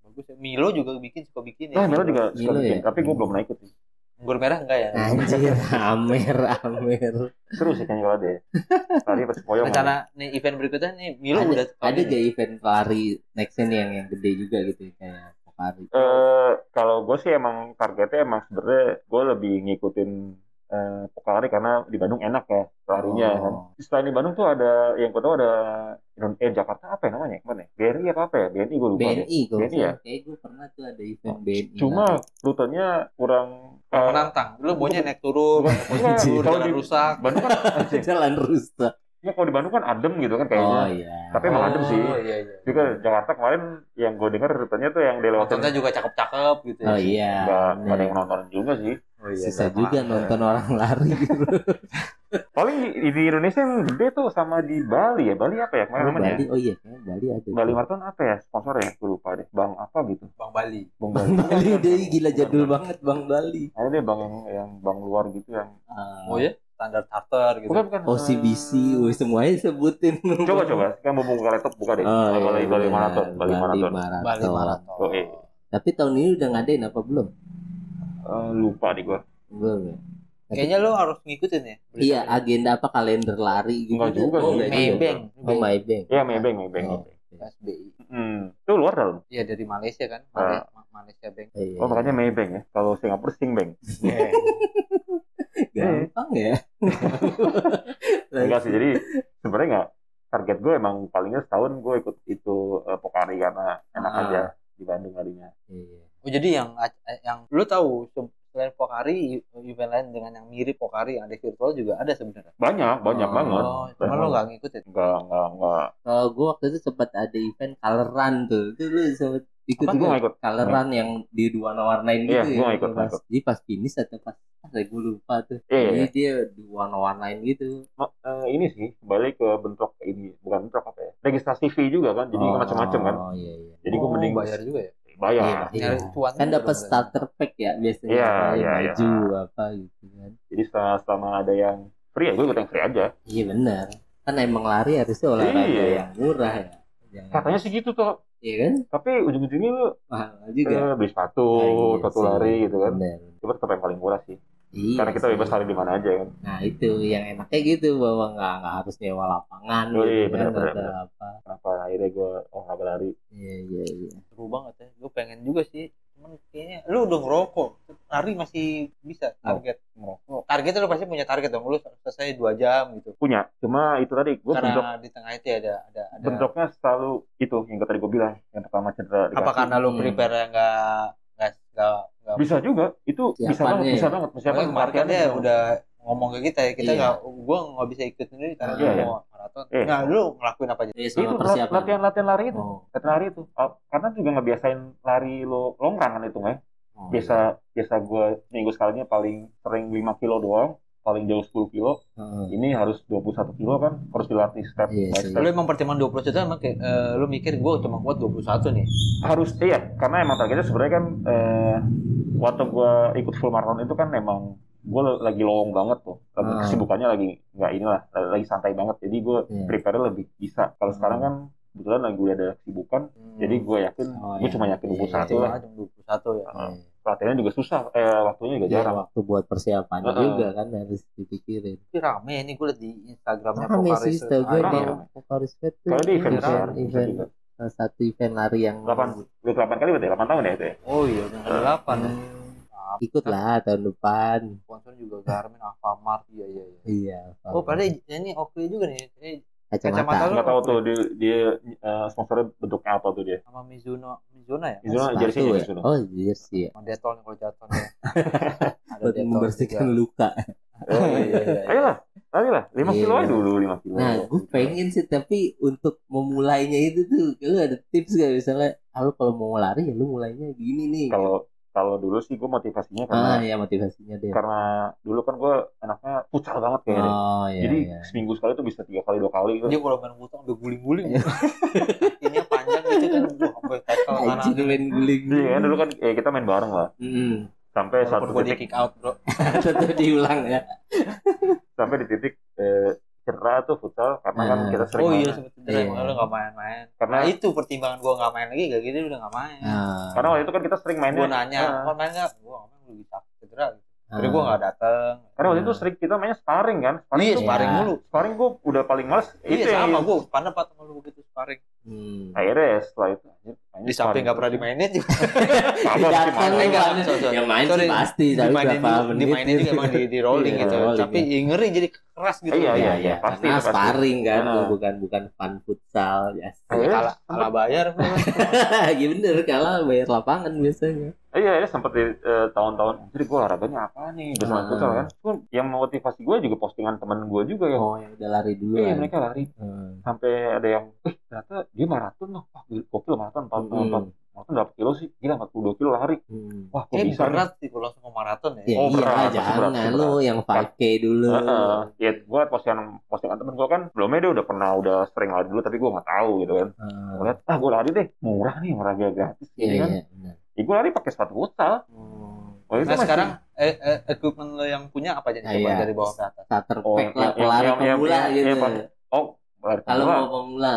Bagus ya. Milo juga bikin suka bikin ya. Nah, Milo juga suka Milo bikin, ya? tapi gue belum pernah ikut sih. Anggur merah enggak ya? Anjir, Amer, Amer. Seru sih kayaknya kalau ada ya. Tadi pas poyong. Rencana nih event berikutnya nih Milo Ada, udah ada gak event lari nextnya nih yang yang gede juga gitu kayak Pokari? Eh, kalau gue sih emang targetnya emang sebenarnya gue lebih ngikutin eh, Pokari karena di Bandung enak ya larinya Oh. kan. Selain di Bandung tuh ada yang gue tahu ada eh Jakarta apa ya namanya? Mana? ya? BRI apa apa ya? BNI gue lupa. BNI kalau BNI ya? Kayak gue pernah tuh ada event BNI. Cuma rutenya kurang eh, menantang. Dulu maunya naik turun, turun, Kalau jalan di- rusak. Bandung kan [laughs] lari. jalan rusak. ya, kalau di Bandung kan adem gitu kan kayaknya. Oh iya. Tapi emang adem sih. Oh, Iya, iya. Juga Jakarta kemarin yang gue dengar rutenya tuh yang dilewatin Nontonnya juga cakep-cakep gitu ya. Oh iya. nggak ada yang nonton juga sih. Oh, iya, Susah juga nonton orang lari gitu. [laughs] Paling di, di Indonesia yang gede tuh sama di Bali ya. Bali apa ya kemarin Oh, namanya? Bali, oh iya, Bali ada. Bali. Marathon apa ya sponsor ya? Gue lupa deh. Bang apa gitu? Bang Bali. Bang Bang Bali. Bali deh gila jadul banget Bang Bali. Ada deh bang yang yang bang luar gitu yang. Ah, Oh ya? Standar charter gitu. Bukan bukan. OCBC, wih, semuanya sebutin. Coba coba. Kan mau buka laptop buka deh. Oh, iya, Bali Bali iya. Marathon. Bali Marathon. Bali Marathon. Oh, iya. Tapi tahun ini udah ngadain apa belum? Eh, lupa nih. Belum ya? Kayaknya lo harus ngikutin ya. Iya, agenda apa kalender lari gitu. Enggak juga Oh, sih. enggak juga. Maybank. Oh, Maybank. Ya Maybank Maybank. Oh. SBI. Hmm. Itu luar dalam. Iya dari Malaysia kan. Ah. Malaysia, Malaysia Bank. iya. Oh makanya Maybank ya. Kalau Singapura Singbank. [laughs] gampang ya. [laughs] Enggak sih. Jadi sebenarnya nggak target gue emang palingnya setahun gue ikut itu eh, Pokari karena enak Ah. aja di Bandung. Iya. Oh jadi yang yang lu tahu se- selain Pokari event lain dengan yang mirip Pokari yang ada virtual juga ada sebenarnya. Banyak banyak Oh. banget. Oh, cuma lu nggak ngikutin. Enggak enggak enggak. Kalau gue waktu itu sempat ada event coloran tuh. Itu lu sempat ikut Apa? juga Gua nggak ikut. coloran yang di dua warnain gitu Iya, ya. gua nggak ikut, nggak Pas, jadi pas finish atau pas pas gue lupa tuh. Iya, iya, Jadi dia dua warnain gitu. Ma- eh, ini sih balik ke bentrok ini bukan bentrok apa ya registrasi fee juga kan jadi Oh, macam-macam kan Oh iya iya. jadi gue Oh, mending bayar juga ya. Bayar Iya. Cuannya Kan dapat starter pack ya biasanya. Iya, iya, iya. baju apa gitu kan. jadi selama, selama ada yang free ya gue ikut yang free aja Iya benar. Kan emang lari harusnya olahraga Iya. yang murah ya. Jangan- katanya sih gitu tuh Iya kan? tapi ujung-ujungnya lu Mahal juga. eh, beli sepatu Ah, iya sepatu lari gitu kan Benar. coba tetap yang paling murah sih Iya karena kita bebas lari di mana aja kan Nah itu yang enaknya gitu bahwa nggak nggak harus nyewa lapangan Oh, gitu iya, kan benar, benar, atau benar. apa. kenapa akhirnya gue oh nggak lari Iya iya iya. Seru banget ya. Gue pengen juga sih. Cuman kayaknya lu udah ngerokok. Lari masih bisa target. ngerokok Targetnya lu pasti punya target dong. Lu selesai dua jam gitu. punya cuma itu tadi gue bentrok Karena di tengah itu ya ada ada ada. bentroknya selalu itu yang tadi gue bilang yang pertama cedera Apa karena lu Hmm. prepare yang nggak nggak nggak nggak bisa juga. Itu bisa banget bisa banget siapa kemarin dia udah ngomong ke kita ya. Kita Iya. nggak gue nggak bisa ikut sendiri karena dia iya. mau maraton. Iya. nah lu ngelakuin apa aja? Iya itu persiapan. latihan latihan lari itu. Oh. latihan lari itu. Karena juga ngebiasain lari lo long run kan itu ya Oh, biasa biasa gue minggu sekalinya paling sering 5 kilo doang paling jauh 10 kilo iya. ini harus 21 kilo kan harus dilatih step Iya by sih. step lu emang pertimbangan 20 juta emang kayak eh, lu mikir gue cuma kuat 21 nih harus iya karena emang targetnya sebenarnya kan eh, waktu gue ikut full marathon itu kan emang gue lagi lowong banget tuh lagi Ah. kesibukannya lagi nggak inilah lagi santai banget jadi gue Iya. prepare lebih bisa kalau sekarang kan kebetulan lagi udah ada kesibukan Hmm. jadi gue yakin Oh, gue iya. cuma yakin Iya, 21 cuma lah cuma 21 ya Ah. Latihannya juga susah eh waktunya juga jarang waktu buat persiapannya Heeh. juga kan harus dipikirin. tapi rame ini gue liat di Instagramnya Rame Pokari sih, setahu gue di. Pokari Sweat tuh Kayaknya di event event, besar salah satu event lari yang 8 28 kali berarti 8 tahun ya itu ya oh iya udah delapan ya Hmm, ikut lah tahun depan. sponsor juga Garmin Alfamart iya iya iya Iya. oh padahal ini Oakley juga nih eh, kacamata. kacamata lu- nggak tahu tuh dia, dia eh, sponsornya bentuknya apa tuh dia sama Mizuno Mizuno ya Mizuno jersey ya? Mizuno Oh, jersey ya. sama Detol nih kalau jatuh [laughs] ada Buat membersihkan juga. luka. oh iya iya iya ayolah ayolah 5 kilo Iya. aja dulu 5 kilo Nah, gue pengen sih tapi untuk memulainya itu tuh, lu ada tips gak misalnya, ah, lu kalau mau lari ya lu mulainya gini nih. kalau kalau dulu sih gue motivasinya karena ah, ya motivasinya deh. karena dulu kan gue anaknya futsal banget kayaknya Oh, iya. jadi iya. seminggu sekali tuh bisa tiga kali dua kali dia kalau main futsal udah guling-guling [laughs] kakinya panjang gitu kan Wah, sampai tackle kanan Anjir main guling. Iya kan dulu kan eh, kita main bareng lah Mm-mm. sampai walaupun satu gue di titik kick out bro [laughs] Tetap diulang ya. sampai di titik cedera tuh futsal karena kan Nah. kita sering Oh iya main. sempet cedera Iya. emang lu gak main-main. karena Nah itu pertimbangan gua gak main lagi gak gitu udah gak main. Nah, karena waktu itu kan kita sering mainnya Gua nanya, Nah, mau main gak? Gua gak main lu bisa cedera. gitu. Jadi nah. gua gak dateng. karena waktu itu Hmm. sering kita mainnya sparring kan sparring Iya, sparring Iya. mulu. sparring gue udah paling males Iya itu yang- sama gua pendapat sama lu begitu sparring. Hmm. akhirnya setelah itu Di samping sparring gak pernah dimainin juga. [laughs] Datang sorry. yang main Sorry, sih pasti tapi dimainin berapa juga, menit dimainin juga emang di, di rolling Iya, gitu. rolling, Tapi ya. ngeri jadi keras gitu. Iya, Iya, iya, iya, pasti, karena sparring kan, Nah. bukan bukan fun futsal ya. Iya. Kalah, kalah bayar. [laughs] Iya bener, kalah bayar lapangan biasanya. Iya, ya sempat di eh, tahun-tahun. Jadi gue olahraganya apa nih? Udah main Hmm. futsal kan? Yang memotivasi gue juga postingan temen gue juga yang, Oh, yang udah lari dulu. iya mereka lari Hmm. sampai ada yang, eh ternyata dia maraton loh. Wah, gokil maraton, empat Hmm. empat maraton berapa kilo sih? Gila 42 kilo lari. Hmm. Wah, kok Kayak bisa nih? berat sih kalau langsung ke maraton ya. Ya Oh, iya, berat, jangan berat, pasti lu yang 5K dulu. Heeh. Ya, gue postingan postingan temen gue kan sebelumnya dia udah pernah udah sering lari dulu tapi gue nggak tahu gitu kan. Hmm. Gue liat, ah gue lari deh, murah nih olahraga gratis Iya, gitu kan. iya, benar. Ya, gue lari pakai sepatu futsal. Oh, itu Nah masih- sekarang eh, eh, equipment lo yang punya apa aja nih? Ah, Coba iya. dari bawah ke atas. starter Oh, pack yang- lah yang- pelari pemula gitu. oh, Kalau mau pemula,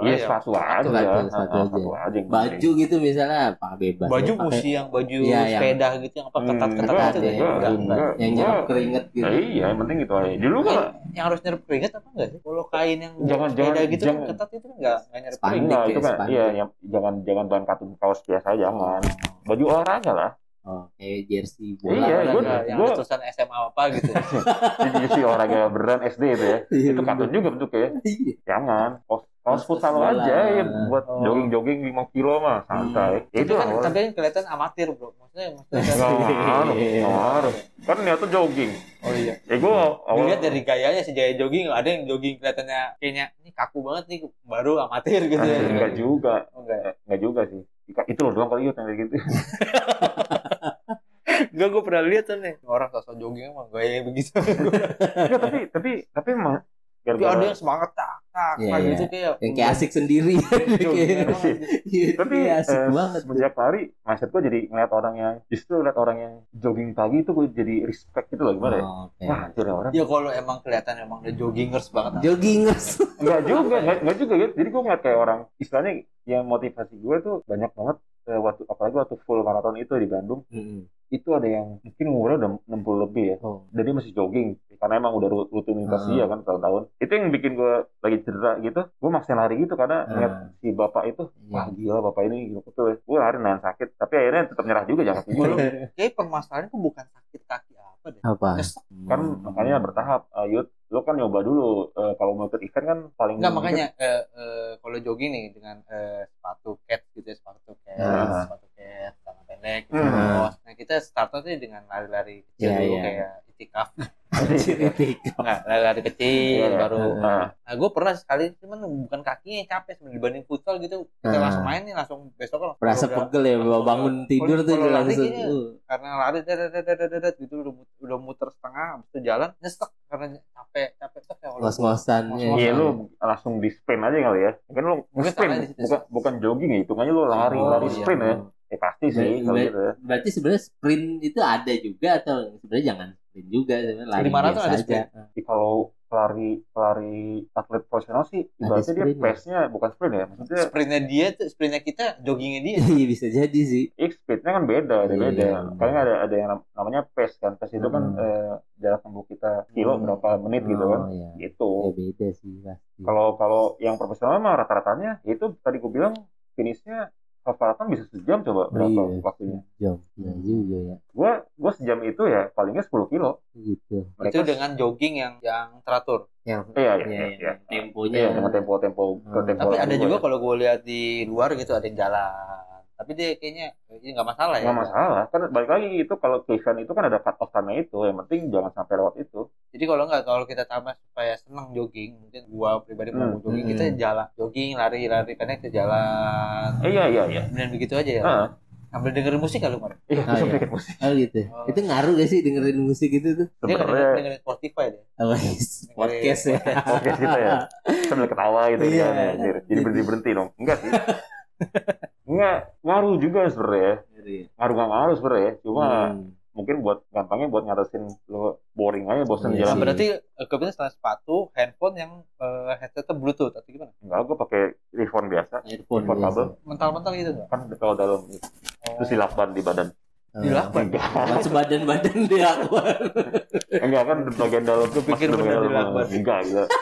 Iya, ya. sepatu aja. sepatu, Heeh, sepatu sepatu aja. aja. baju gitu misalnya apa bebas. Baju musi yang baju Iya, yang- sepeda gitu yang apa Hmm, ketat-ketat enggak, gitu enggak, ya. Enggak, enggak. enggak. yang nyerap keringet gitu. Nah, iya, yang penting gitu aja. Dulu Iya. kan Yang harus nyerap keringet apa enggak sih? Kalau kain yang Jangan- sepeda jangan- gitu jangan. ketat itu enggak enggak nyerap keringet. enggak ya, itu kan iya yang jangan jangan bahan katun kaos biasa jangan. Baju olahraga lah. Oh, kayak jersey bola. Iya, kan. gua- Enggak, yang gua- ada tulisan SMA apa gitu. [laughs] Jadi si olahraga beneran SD itu ya. Iya, itu bener. juga bentuknya. Iya. Jangan. Kaos Kaos futsal aja ya buat Oh. jogging-jogging 5 kilo mah santai. Ya, Itu kan tapi kan kelihatan amatir, Bro. Maksudnya maksudnya ngaruh, nggak ngaruh. Kan niatnya jogging. Oh iya. Ya gue awal Dilihat dari gayanya si gaya jogging ada yang jogging kelihatannya kayaknya ini kaku banget nih baru amatir gitu ya. enggak juga. Oh, enggak. ya? Enggak juga sih. Itu loh doang kali yang kayak gitu. [laughs] Enggak gue pernah lihat tuh nih. Orang sosok jogging emang gaya begitu. Enggak, tapi tapi tapi emang Tapi ada yang semangat tak tak [laughs] Iya, kayak iya. gitu kayak Yang kayak asik sendiri. Kayak- banget. Iya, tapi iya, asik eh, banget. semenjak lari mindset gue jadi ngeliat orang yang justru ngeliat orang yang jogging pagi itu gue jadi respect gitu loh gimana ya Oh, oke. wah anjir ya orang Ya kalau emang kelihatan emang udah joggingers banget. Joggingers. [laughs] enggak juga enggak, juga gitu jadi gue ngeliat kayak orang istilahnya yang motivasi gue tuh banyak banget eh, waktu apalagi waktu full maraton itu di Bandung Mm-mm. itu ada yang mungkin umurnya udah 60 lebih ya Oh. dan dia masih jogging karena emang udah ru- rutinitas Hmm. dia kan tahun-tahun itu yang bikin gue lagi cedera gitu gue maksa lari gitu karena Hmm. ngeliat si bapak itu Iya. wah gila bapak ini gitu betul ya gue lari nahan sakit tapi akhirnya tetap nyerah juga jangan gitu Kayak permasalahannya tuh bukan sakit kaki apa deh. Apa? Kan makanya bertahap Ayut lo kan nyoba dulu Eh, kalau mau ikut event kan paling Enggak makanya eh, eh, kalau jogging nih dengan eh, sepatu cat gitu ya sepatu cat, Ah. sepatu cat tangan pendek, gitu, Hmm. Nah kita startnya dengan lari-lari kecil Iya, dulu iya. kayak itikaf, [laughs] Nggak lari-lari kecil Iya. baru. Nah, Nah gue pernah sekali cuman bukan kakinya yang capek sebenarnya dibanding futsal gitu kita Ah. langsung main nih langsung besok langsung Berasa udah- pegel ya, bawa bangun tidur tuh kalau lari uh. karena lari dadat gitu udah muter, udah muter setengah habis itu jalan nyesek karena capek capek tuh kayak Ngos-ngosan. ya. iya lu langsung di sprint aja kali ya kan lu Mungkin sprint bukan bukan jogging ya hitungannya lu lari Oh, lari iya. sprint ya eh pasti sih gitu ya Berarti sebenarnya sprint itu ada juga atau sebenarnya jangan sprint juga sebenarnya lari biasa ada aja. sprint. Tapi kalau pelari pelari atlet profesional sih ibaratnya dia ya? pace-nya bukan sprint ya maksudnya sprintnya dia tuh sprintnya kita joggingnya dia Iya bisa jadi sih. eh, speednya kan beda ada Iya, beda iya. ada ada yang nam- namanya pace kan pace itu kan Hmm. eh, jarak tempuh kita kilo Hmm. berapa menit gitu kan Oh, iya. gitu Ya beda sih pasti. Kalau kalau yang profesional mah rata-ratanya ya itu tadi gue bilang finishnya half marathon bisa sejam coba berapa Iya. waktunya. jam ya juga ya Gue gue sejam itu ya palingnya 10 kilo. gitu. itu dengan jogging yang yang teratur Yang Iya iya Iya, iya. iya. iya. temponya Iya dengan tempo tempo ke Hmm. tempo. tapi ada gua juga ya. kalau gue lihat di luar gitu ada yang jalan tapi dia kayaknya ini nggak masalah ya. Nggak masalah. Kan balik lagi itu kalau ke event itu kan ada cut off time itu. Yang penting jangan sampai lewat itu. Jadi kalau nggak kalau kita tambah supaya senang jogging mungkin gua pribadi mau Hmm. jogging Hmm. kita jalan jogging lari lari karena kita jalan. Eh, iya iya iya. Dan begitu aja ya. Heeh. sambil dengerin musik kali Mar? Iya Ah, bisa iya. bikin musik. Oh gitu. Oh. itu ngaruh gak sih dengerin musik itu tuh? Dia dengerin, dengerin Spotify deh oh, podcast ya. Podcast kita ya. Sambil ketawa gitu Iya. kan jadi berhenti berhenti dong. Enggak sih [laughs] enggak ngaruh juga sebenarnya ngaruh nggak ngaruh sebenarnya cuma Hmm. mungkin buat gampangnya buat ngatasin lo boring aja bosan Iya jalan sih. berarti equipment selain sepatu, handphone yang eh, headsetnya bluetooth atau gimana? enggak gue pakai earphone biasa earphone Earphone kabel. Mental-mental gitu nggak? kan kalau dalam terus dilakban di badan Di lakban? enggak Buat sebadan-badan [laughs] di lakban. enggak kan bagian dalam tuh pikir bagian di lakban. enggak gitu [laughs]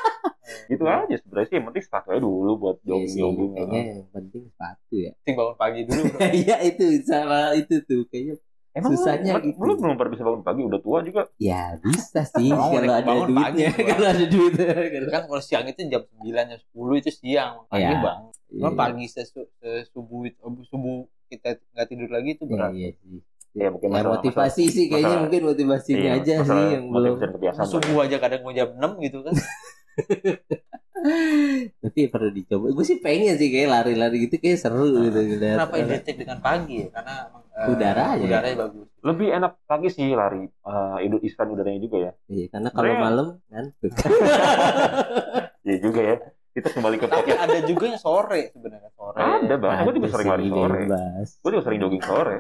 gitu aja sebenarnya sih yang penting sepatu aja dulu buat Iya sih, jogging kayaknya jogging yang penting sepatu ya. Penting bangun pagi dulu. [laughs] Iya itu sama itu tuh kayaknya emang Susahnya lu, gitu. lu belum pernah bisa bangun pagi udah tua juga ya bisa sih Bangun, kalau ada duitnya kalau ada duitnya. kan kalau siang itu jam 9 jam 10 itu siang pagi Iya. bang kan Iya. pagi sesu- sesubuh itu subuh kita nggak tidur lagi itu Iya, berat iya sih. Ya mungkin Ya, masalah, motivasi sih kayaknya masalah- mungkin motivasinya iya, aja masalah sih yang belum. subuh aja kadang mau jam 6 gitu kan. [laughs] Tapi perlu dicoba. Gue sih pengen sih kayak lari-lari gitu kayak seru Nah, gitu. kenapa identik dengan pagi ya? Karena emang, eh, Udaranya. udaranya bagus. Lebih enak pagi sih lari uh, idul istan udaranya juga ya. Iya, karena kalau malam ngantuk. [laughs] Iya juga ya. Kita kembali ke tapi podcast. ada juga yang sore sebenarnya sore. Ada banyak gue juga sering lari sore. Gue juga sering jogging sore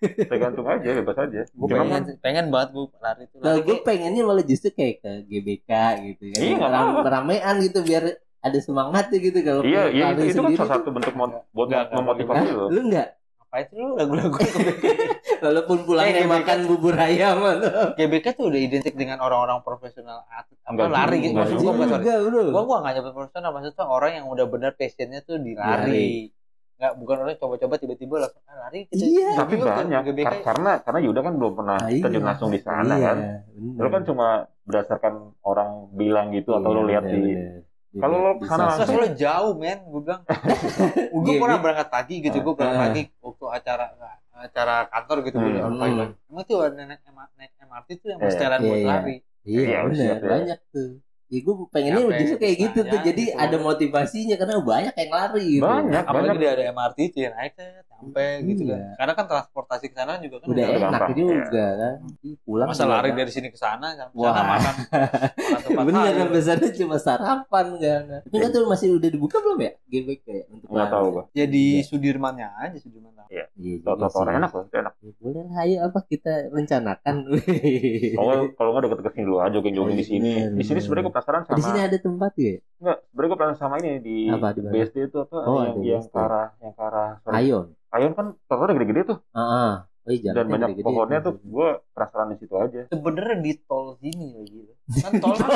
tergantung aja bebas aja. Gue pengen pengen banget gue lari itu Kalau lari gue pengennya malah justru kayak ke GBK gitu kan. Iya, Ram-. Ramean gitu biar ada semangatnya gitu kalau iya iya lari itu, itu kan sendiri salah tuh- satu bentuk mo- buat nggak, memotivasi lo. Lu enggak? ngapain sih lu lagu-lagu? [laughs] Walaupun pulangnya Eh, makan bubur ayam atau GBK tuh udah identik dengan orang-orang profesional atlet apa Enggak lari gitu. maksud gue bukan sorry. Gua gua nggak nyebut profesional maksudnya orang yang udah bener passionnya tuh di lari Lari. Nggak bukan orang yang coba-coba tiba-tiba langsung ah, lari kita Iya. tapi ke banyak GBK. Kar- karena karena Yuda kan belum pernah Ah, iya. terjun langsung di sana iya, kan bener. lo kan cuma berdasarkan orang bilang gitu atau lo Iya, lihat di bener-bener. Kalau lo ke sana sosmed. Soalnya jauh men, gue bilang. [laughs] gue Iya, pernah iya. berangkat pagi gitu, gue berangkat Ah. pagi waktu acara acara kantor gitu, gue Hmm. pagi. Emang tuh ada naik, naik MRT tuh yang Iya. setelan Iya, buat iya. lari. Iya, Iya, ya. banyak tuh. Ya, gue pengennya Sampai justru kayak gitu tuh, jadi gitu. ada motivasinya karena banyak yang lari gitu. banyak Apalagi banyak dia ada MRT itu yang naik sampai gitu kan. Iya. Karena kan transportasi ke sana juga kan Udah Udah enak gampang, juga kan. Ih, Pulang Masa lari kan. dari sini ke sana, sampai Wah. sana makan, makan tempat Bener lain. sampai sana cuma sarapan kan. Tapi nggak tahu masih udah dibuka belum ya? GBK ya untuk nggak lari? tahu gua Jadi Iya. Sudirmannya aja Sudirman. tahu. Iya orang sih. enak loh enak Ya, boleh lah, ayo apa kita rencanakan. kalau [laughs] kalau nggak deket-deket sini dulu aja jogging jogging di sini di sini sebenarnya gue penasaran di sini sama ada tempat ya? nggak sebenarnya gue penasaran sama ini di Apa, di mana? BSD itu apa Oh, yang yang ke arah yang ke arah. Ayon. Ayon kan trotoarnya gede-gede tuh Ah, ah. Oh, iya, dan banyak gede-gede pohonnya tuh gue penasaran di situ aja Sebenarnya di tol sini lagi. Kan tol kan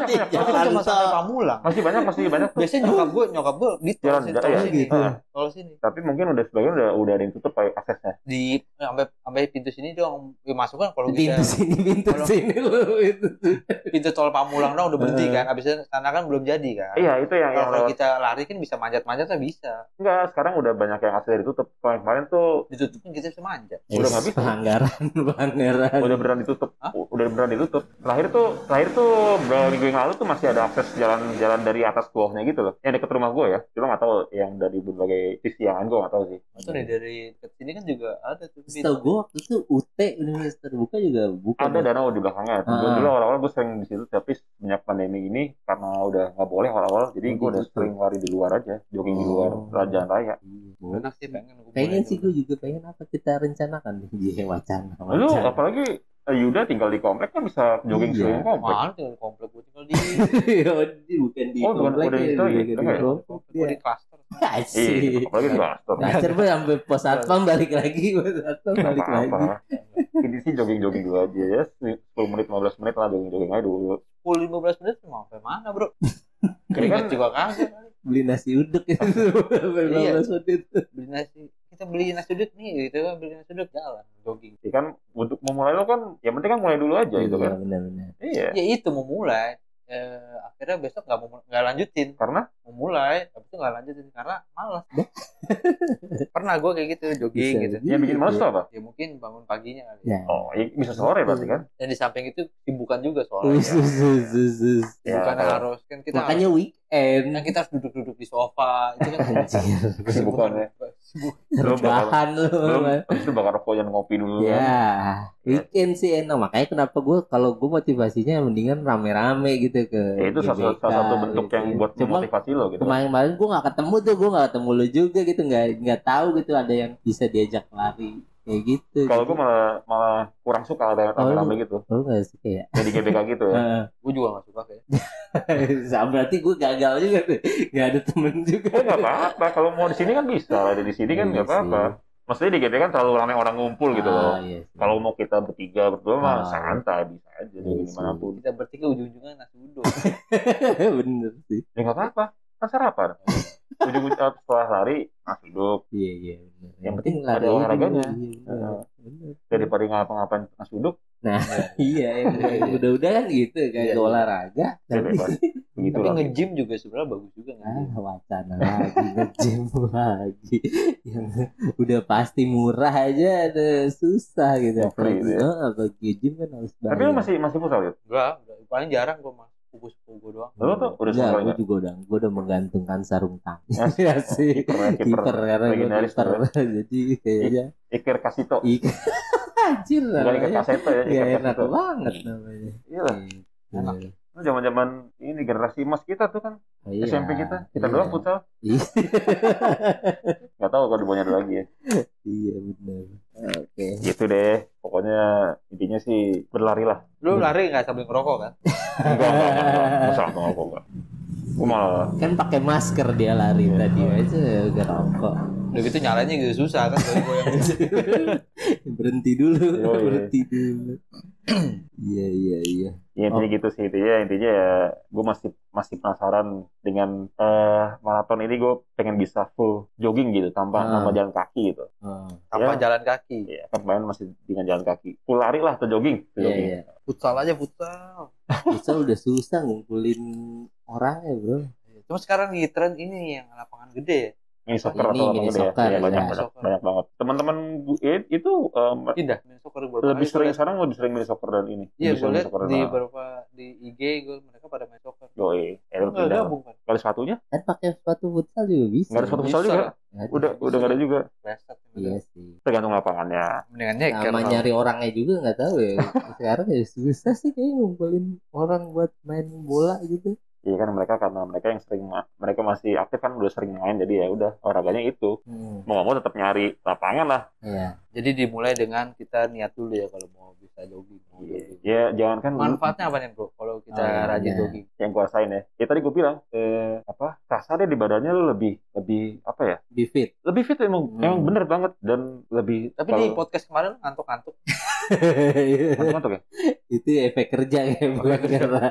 banyak jalan cuma sampai. Pamulang. masih banyak masih banyak Biasanya nyokap [laughs] gue, nyokap gue di tol, Jalan, sini, ya, tol ya. sini. gitu. Tol sini. tapi mungkin udah sebagian udah udah ada yang tutup kayak aksesnya Di sampai sampai pintu sini dong ya masuk kan kalau Pintu kita sini, pintu Kalau- sini lu itu. pintu tol Pamulang dong udah berhenti kan. Abisnya sana kan belum jadi kan. iya itu yang Kalau kita lari kan bisa manjat-manjat lah bisa. enggak sekarang udah banyak yang aksesnya ditutup kalau yang kemarin tuh Ditutupin kita bisa manjat. Udah nggak bisa. [laughs] Pelanggaran, pelanggaran. udah beneran ditutup udah beneran ditutup terakhir tuh terakhir tuh beberapa minggu yang lalu tuh masih ada akses jalan-jalan dari atas ke bawahnya gitu loh yang deket rumah gue ya cuma nggak tahu yang dari berbagai sisi yang gue nggak tahu sih Itu nih dari ke sini kan juga ada tuh. Setahu gue waktu itu UT Universitas Terbuka juga buka. ada danau di belakangnya Ah. dulu awal-awal gue sering di situ tapi semenjak pandemi ini karena udah nggak boleh awal-awal jadi Oh, gue udah gitu. sering lari di luar aja jogging di luar Oh. jalan raya Iya, Enak sih pengen. gua Pengen sih gue juga pengen apa kita rencanakan Iya, wacana. lu apalagi Yuda tinggal di komplek kan bisa jogging Iya. sekeliling komplek Mana tinggal di komplek gue tinggal di Oh, di- bukan di Oh, bukan- komplek udah ya, di ya? bukan di Enggak ya? komplek gue di klaster. Asik. iya apalagi di Gastor Dasar gue sampai pos satpam balik lagi, pos satpam balik lagi. ini sih jogging-jogging dulu aja ya 10 menit 15 menit lah jogging-jogging aja dulu 10 15 menit mau sampai mana, Bro? Kan- Keringat juga kagak. Beli nasi uduk itu [laughs] sampai Iya. 15 menit. Beli nasi. Kita beli nasi uduk nih, gitu kan beli nasi uduk jalan jogging. ya kan untuk memulai lo kan yang penting kan mulai dulu aja gitu Iya, kan. benar-benar. iya. Ya itu mau mulai. Eh, akhirnya besok nggak mau nggak lanjutin. Karena? Mau mulai tapi itu nggak lanjutin karena malas. [laughs] Pernah gue kayak gitu jogging Bisa gitu. yang bikin males tuh apa? Ya mungkin bangun paginya kali. Ya. oh ya bisa sore berarti kan? Dan di samping itu sibukan juga soalnya. Us. Ya, bukan kalau- harus. kan kita Makanya harus, weekend. kan kita harus duduk-duduk di sofa itu kan [laughs] kesibukannya Belum bakal- lu. itu bakar rokok dan ngopi dulu kan Ya, weekend sih enak. Makanya kenapa gue kalau gue motivasinya mendingan rame-rame gitu ke. ya itu salah, salah satu bentuk gitu. yang buat Cuma memotivasi lo gitu kan. kemarin-kemarin gue nggak ketemu tuh, gue nggak ketemu lu juga gitu, nggak nggak tahu gitu ada yang bisa diajak lari kayak gitu Kalau gue malah malah kurang suka ada yang Oh, rame-rame gitu. lu nggak suka ya Yang di GBK gitu ya. Gue juga gak suka kayak. [laughs] Sama berarti gue gagal juga tuh nggak ada temen juga Oh nggak apa-apa. Kalau mau di sini kan bisa. Ada di sini kan Iya nggak apa-apa. Maksudnya di GBK kan terlalu ramai orang ngumpul gitu loh. Ah, iya. Kalau mau kita bertiga berdua mah Ah. santai bisa aja Iya dari sih. di mana pun. Kita bertiga ujung-ujungnya nasi uduk. [laughs] bener sih Ya nggak apa-apa. Kan sarapan. [laughs] Ujung eh, setelah lari nasi uduk iya iya bener. Yang penting ada olahraganya. iya, daripada ngapa-ngapain nasi uduk. iya yang udah-udah kan gitu kayak Iya, ke iya. olahraga tapi. Begitu Tapi nge-gym juga sebenarnya bagus juga ah nge-gym. wacana lagi nge-gym lagi yang udah pasti murah aja ada susah gitu Yang apalagi gitu ya. oh, apalagi gym kan harus bayar Tapi lu masih masih futsal ya? Enggak, udah. paling jarang gue mah sepupu-sepupu gue doang. Lu tuh udah selesai gue juga udah gue udah menggantungkan sarung tangan [laughs] ya sih Kiper, ya, karena gue kiper tuh [laughs] jadi kayaknya Iker Kasito. ikan [laughs] anjir Bukan Iker Kaseto ya, ya Iker enak Kasito. banget namanya Iya lah. Enak. Iya. Lu zaman-zaman ini generasi emas kita tuh kan, Oh, iya. SMP kita. Kita Iya. doang futsal. Iya. Nggak tahu kalau di bawahnya ada lagi ya. Iya benar. Oke. Gitu deh. Pokoknya intinya sih berlari lah. Lu Hmm. lari nggak sambil ngerokok kan? Enggak, enggak, enggak, enggak. Masa nggak ngerokok enggak. Gue malah Kan pakai masker dia lari Iya. tadi aja ngerokok. Udah gitu nyalanya juga susah kan kalau gue yang [laughs] Berhenti dulu, Yo, iya. berhenti dulu. [clears throat] Iya iya iya. ya intinya gitu sih intinya intinya ya gue masih masih penasaran dengan eh maraton ini gue pengen bisa full jogging gitu tanpa Ah. tanpa jalan kaki gitu Oh, tanpa Ya. jalan kaki. Iya, kan main masih dengan jalan kaki full lari lah atau jogging iya jogging iya. Futsal aja futsal. [laughs] Bisa udah susah ngumpulin orang ya bro. Cuma sekarang lagi tren ini yang lapangan gede ya. Mini soccer Ini atau gitu ya. soccer, banyak, ya. banyak, Soccer. banyak banget teman-teman gue eh, itu em, Pindah main soccer lebih sering sekarang lebih sering mini soccer dan ini Iya, gue lihat di dan- beberapa di IG gue mereka pada main soccer. Yoi, eh, lu Enggak pindah. gabung kan? Kali sepatunya Kan pakai sepatu futsal juga bisa. nggak ada sepatu futsal juga udah udah nggak ada juga Preset. Iya sih. tergantung lapangannya Mendingan nyeker. Sama kalau- nyari orangnya juga nggak tahu ya. [laughs] Sekarang ya susah sih kayak ngumpulin orang buat main bola gitu. Iya kan mereka karena mereka yang sering mereka masih aktif kan udah sering main jadi ya udah olahraganya itu Hmm. mau nggak mau tetap nyari lapangan lah Iya. Jadi dimulai dengan kita niat dulu ya kalau mau bisa jogging. Mau jogging. ya jangan kan Manfaatnya apa nih bro? Kalau kita Oh, rajin iya. jogging. yang kuasain ya ya tadi gue bilang eh, apa kasarnya di badannya lu lebih lebih apa ya Di fit. lebih fit emang Hmm. emang bener banget dan lebih Tapi di podcast kemarin ngantuk-ngantuk. [laughs] ngantuk ya [laughs] itu efek kerja ya bukan karena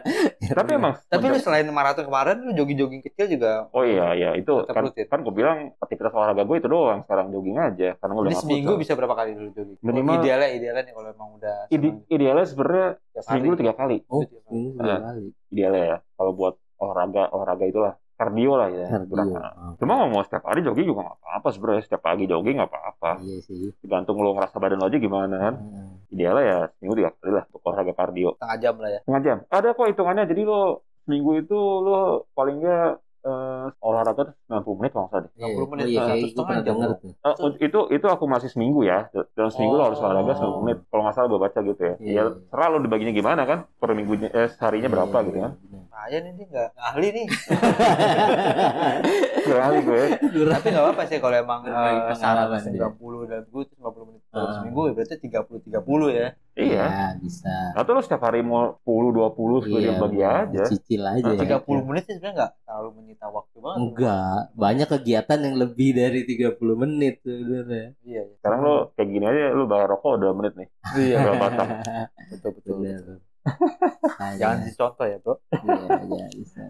tapi emang Tapi lu selain maraton kemarin lu jogging-jogging kecil juga. oh iya iya itu kan rutin. kan gue bilang aktivitas olahraga gue itu doang sekarang jogging aja karena gue udah Ini seminggu bisa berapa kali dulu jogging? Minimal- Oh, idealnya idealnya nih kalau emang udah Ide- idealnya sebenarnya seminggu tiga kali oh Nah. dua kali idealnya ya kalau buat olahraga olahraga itulah kardio lah ya kardio Gerakan. Oh, Cuma mau setiap hari jogging juga nggak apa-apa sebenarnya. Setiap pagi jogging nggak apa-apa. iya sih Tergantung lo ngerasa badan lo aja gimana kan. Hmm. Idealnya ya seminggu tiga kali lah untuk olahraga kardio. Setengah jam lah ya. Setengah jam. Ada kok hitungannya. Jadi lo seminggu itu lo paling nggak eh, olahraga tuh 90 menit kalau nggak salah deh. 60 menit, oh, iya, satu kayak gue setengah jam, Eh, itu itu aku masih seminggu ya. Dalam seminggu lo harus Oh. olahraga 90 menit. Kalau nggak salah gue baca gitu ya. Iya. Ya serah lo dibaginya gimana kan. Per minggunya eh, seharinya berapa Iya, gitu kan. bener. Saya nih dia nggak ahli nih. [laughs] Sekali gue. Tapi nggak apa-apa sih kalau emang Berbagi uh, saran dia. 90 dan gue 50 menit dalam Ah. seminggu ya berarti 30 30 ya. Iya. Iya, bisa Atau lo setiap hari mau 10 20 sepuluh Iya, bagi aja. cicil aja Nah, ya. 30 menit sih sebenarnya nggak terlalu menyita waktu banget. enggak banyak kegiatan yang lebih dari 30 menit sebenarnya Iya, iya. Sekarang lo kayak gini aja lo bayar rokok 2 menit nih. Iya, Berapa batang? [laughs] betul betul. Bener. Jangan dicontoh ya, Bro. Iya, iya, bisa.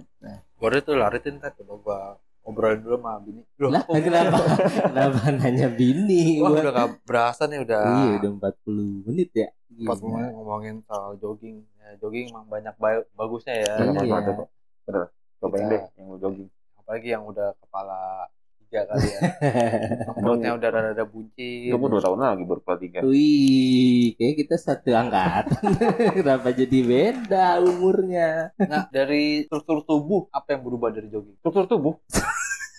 Baru itu lari tuh ntar coba gua obrolin dulu sama bini. Loh, Lah, kok kenapa? kenapa nanya bini? Wah, gua? udah gak berasa nih udah. Iya, udah 40 menit ya. 40 menit ngomongin soal jogging. Ya, jogging emang banyak ba- bagusnya ya. Iya. Bener. Cobain deh yang jogging. Apalagi yang udah kepala tiga kali ya. [laughs] Perutnya udah rada-rada buncit. Tunggu 2 tahun lagi baru kelas 3. Wih, kayak kita satu angkatan. [laughs] Kenapa jadi beda umurnya? Nah, dari struktur tubuh apa yang berubah dari jogging? Struktur tubuh.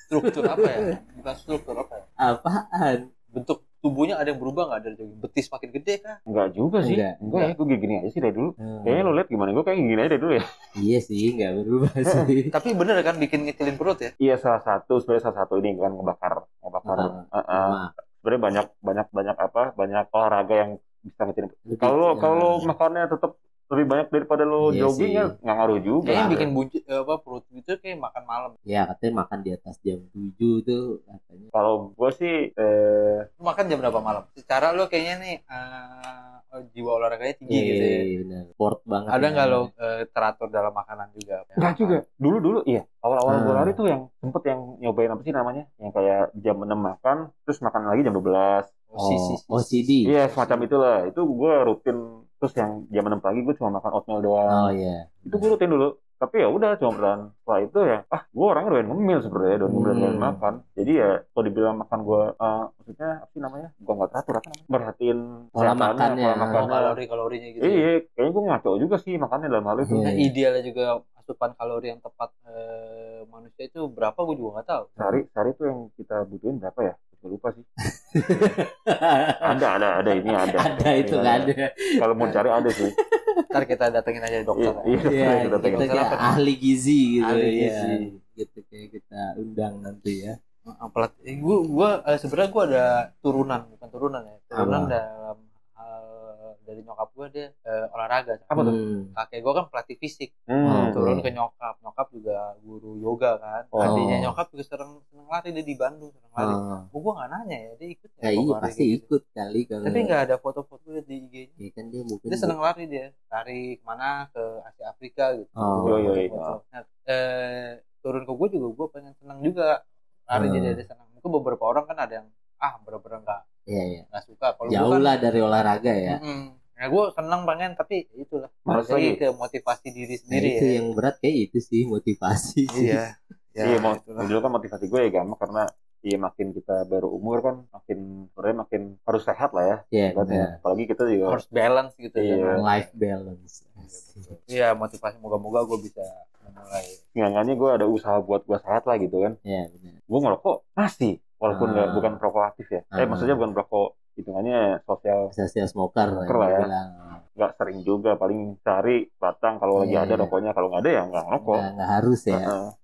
Struktur apa ya? Bukan struktur apa ya? Apaan? Bentuk tubuhnya ada yang berubah nggak dari jogging? Betis makin gede kah? Enggak juga sih. Enggak. Enggak, ya, gue gini aja sih dari dulu. Hmm. Kayaknya lo liat gimana, gue kayak gini aja dari dulu ya. Iya sih, nggak berubah sih. [laughs] Tapi bener kan bikin ngecilin perut ya? Iya salah satu, sebenarnya salah satu ini kan ngebakar, ngebakar Ah, eh, eh, Lemak. sebenarnya banyak banyak banyak apa banyak olahraga yang bisa ngetin Lebih- kalau kalau makannya tetap lebih banyak daripada lo Iya jogging ya nggak ngaruh juga Kayaknya yang bikin buncit eh, apa perut gitu kayak makan malam. ya katanya makan di atas jam 7 tuh katanya kalau gue sih eh, Lu makan jam berapa malam? Secara lu kayaknya nih eh, oh, jiwa olahraganya tinggi gitu ya. Iya, benar. Sport banget. Ada ya. nggak lo eh, teratur dalam makanan juga? Enggak juga. Dulu dulu iya. Awal-awal Hmm. gue lari tuh yang sempet yang nyobain apa sih namanya? Yang kayak jam 6 makan, terus makan lagi jam 12. Oh. OCD. Iya, semacam itulah. Itu gue rutin. Terus yang jam 6 pagi gue cuma makan oatmeal doang. Oh iya. Itu gue rutin dulu. Tapi ya udah cuma bertahan. Setelah itu ya, ah gue orangnya doyan ngemil sebenarnya, doyan ngemil Hmm. doyan makan. Jadi ya kalau dibilang makan gue, eh, maksudnya apa sih namanya? Gue nggak teratur apa namanya? Merhatiin Pola makannya. pola Oh, makannya. kalori-kalorinya gitu. ya. Iya, kayaknya gue ngaco juga sih makannya dalam hal itu. Iya. Nah, idealnya juga asupan kalori yang tepat eh, manusia itu berapa gue juga nggak tahu. Sehari, sehari tuh yang kita butuhin berapa ya? Gue lupa sih. [laughs] Ada, ada, ada ini ada. ada itu nggak ada. ada. Kalau mau cari ada sih. Ntar kita datengin aja dokter. Iya, ya. Iya, kita kita pengen. Dokter kayak ahli gizi gitu Ahli ya. gizi. Gitu kayak kita undang nanti ya. Pelat, eh, gue gue eh, sebenarnya gue ada turunan bukan turunan ya turunan Apa? dalam hal dari nyokap gue dia eh, olahraga Apa tuh? Hmm. kakek gue kan pelatih fisik Hmm. Oh. turun ke nyokap nyokap juga guru yoga kan Oh. adiknya nyokap juga sering lari dia di Bandung seneng lari Oh. oh, gue nggak nanya ya dia ikut ya, Ya, iya pasti gitu. ikut kali kalau. tapi nggak ada foto-foto dia di IG-nya Ya kan dia mungkin. dia seneng lari dia lari ke mana ke Asia Afrika gitu Oh. Gua Iya, iya. Nah, eh, turun ke gue juga gue pengen seneng juga lari Hmm. jadi dia seneng mungkin beberapa orang kan ada yang ah bener-bener nggak Iya iya. nggak suka kalau Jauh kan lah dari olahraga ya. mm-mm. Nah, gue seneng pengen tapi ya itulah balik lagi ke motivasi diri Nah, sendiri itu ya yang berat kayak itu sih motivasi. sih. iya [laughs] ya, iya, mau, itulah. dulu kan motivasi gue ya gampang karena iya makin kita baru umur kan makin sebenarnya makin harus sehat lah ya. Iya Kan, benar. Apalagi kita juga harus balance gitu Iya. dengan Life balance. iya motivasi moga-moga gue bisa memulai Seenggaknya gue ada usaha buat gue sehat lah gitu kan. Iya benar. Gue ngerokok masih walaupun nggak Ah. bukan perokok aktif ya. Eh Ah. maksudnya bukan perokok hitungannya sosial Social smoker lah Smoker lah ya. nggak sering juga paling cari batang kalau lagi Iya, ada iya. rokoknya kalau nggak ada ya nggak ngerokok. Nggak, nggak harus ya.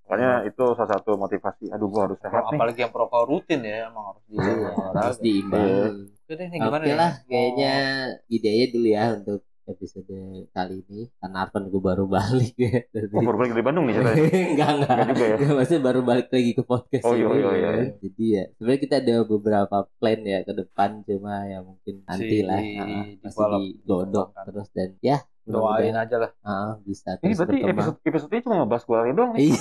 Makanya itu salah satu motivasi. Aduh gue harus sehat Kalau nih. apalagi yang perokok rutin ya emang harus di Iya, olahraga. harus diimbangin. Oke deh, ini gimana Oke nih? lah, kayaknya idenya dulu ya untuk episode kali ini. Karena Arvan gue baru balik ya. Dari... Oh, baru balik dari Bandung nih ceritanya. [laughs] enggak, enggak. Enggak juga ya. Ya, maksudnya baru balik lagi ke podcast Oh, iya, ini, iya, iya. kan. Jadi ya, sebenarnya kita ada beberapa plan ya ke depan cuma ya mungkin nanti lah. di- Ah, di- digodok dikembangkan. terus dan ya doain aja lah. ah, bisa Ini berarti berkembang. episode episode ini cuma ngebahas gue lari doang nih. Iya,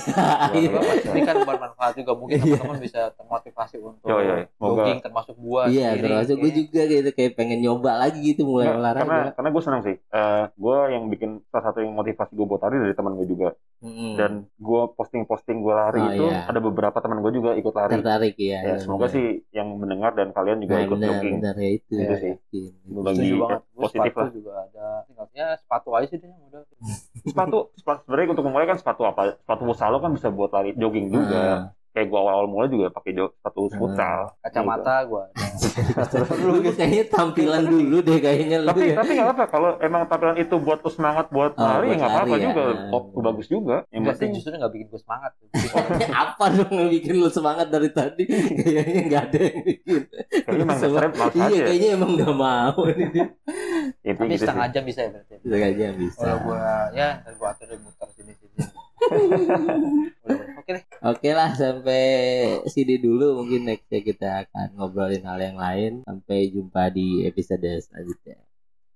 iya. Iya. [laughs] Ini kan bermanfaat juga mungkin Iya. teman-teman bisa termotivasi untuk Yo, yo, Semoga jogging termasuk gua Iya, sendiri. termasuk gue juga gitu kayak pengen nyoba lagi gitu mulai Nggak, olahraga. karena karena gue senang sih. Eh gue yang bikin salah satu yang motivasi gue buat lari dari teman gue juga. Dan gue posting-posting gue lari Oh, itu iya. ada beberapa teman gue juga ikut lari. tertarik ya. Ya, semoga sih yang mendengar dan kalian juga Nah, ikut benar, jogging. benar ya itu. Itu sih. Yakin. Berbagi setuju banget. Gua positif sepatu lah. juga ada. Tinggalnya sepatu aja sih deh yang udah. Sepatu, sepatu sebenarnya untuk memulai kan sepatu apa? Sepatu futsal lo kan bisa buat lari jogging juga. Ah. Kayak gue awal-awal mulai juga pakai jo- sepatu futsal. Kacamata gua ada. [laughs] lu kayaknya tampilan dulu deh kayaknya lu tapi ya. tapi nggak apa kalau emang tampilan itu buat lu semangat buat Oh, lari ya nggak apa-apa ya. juga Ah. oh bagus juga yang penting justru nggak bikin gua semangat. [laughs] apa dong yang bikin lu semangat dari tadi kayaknya nggak ada yang bikin kayaknya emang iya aja kayaknya emang nggak mau nih dia Tapi gitu sih. setengah jam bisa ya berarti. kayaknya bisa Kalau gua ya ntar gua atur muter sini sini. [laughs] Oke deh. oke lah sampai sini dulu mungkin nextnya kita akan ngobrolin hal yang lain. Sampai jumpa di episode selanjutnya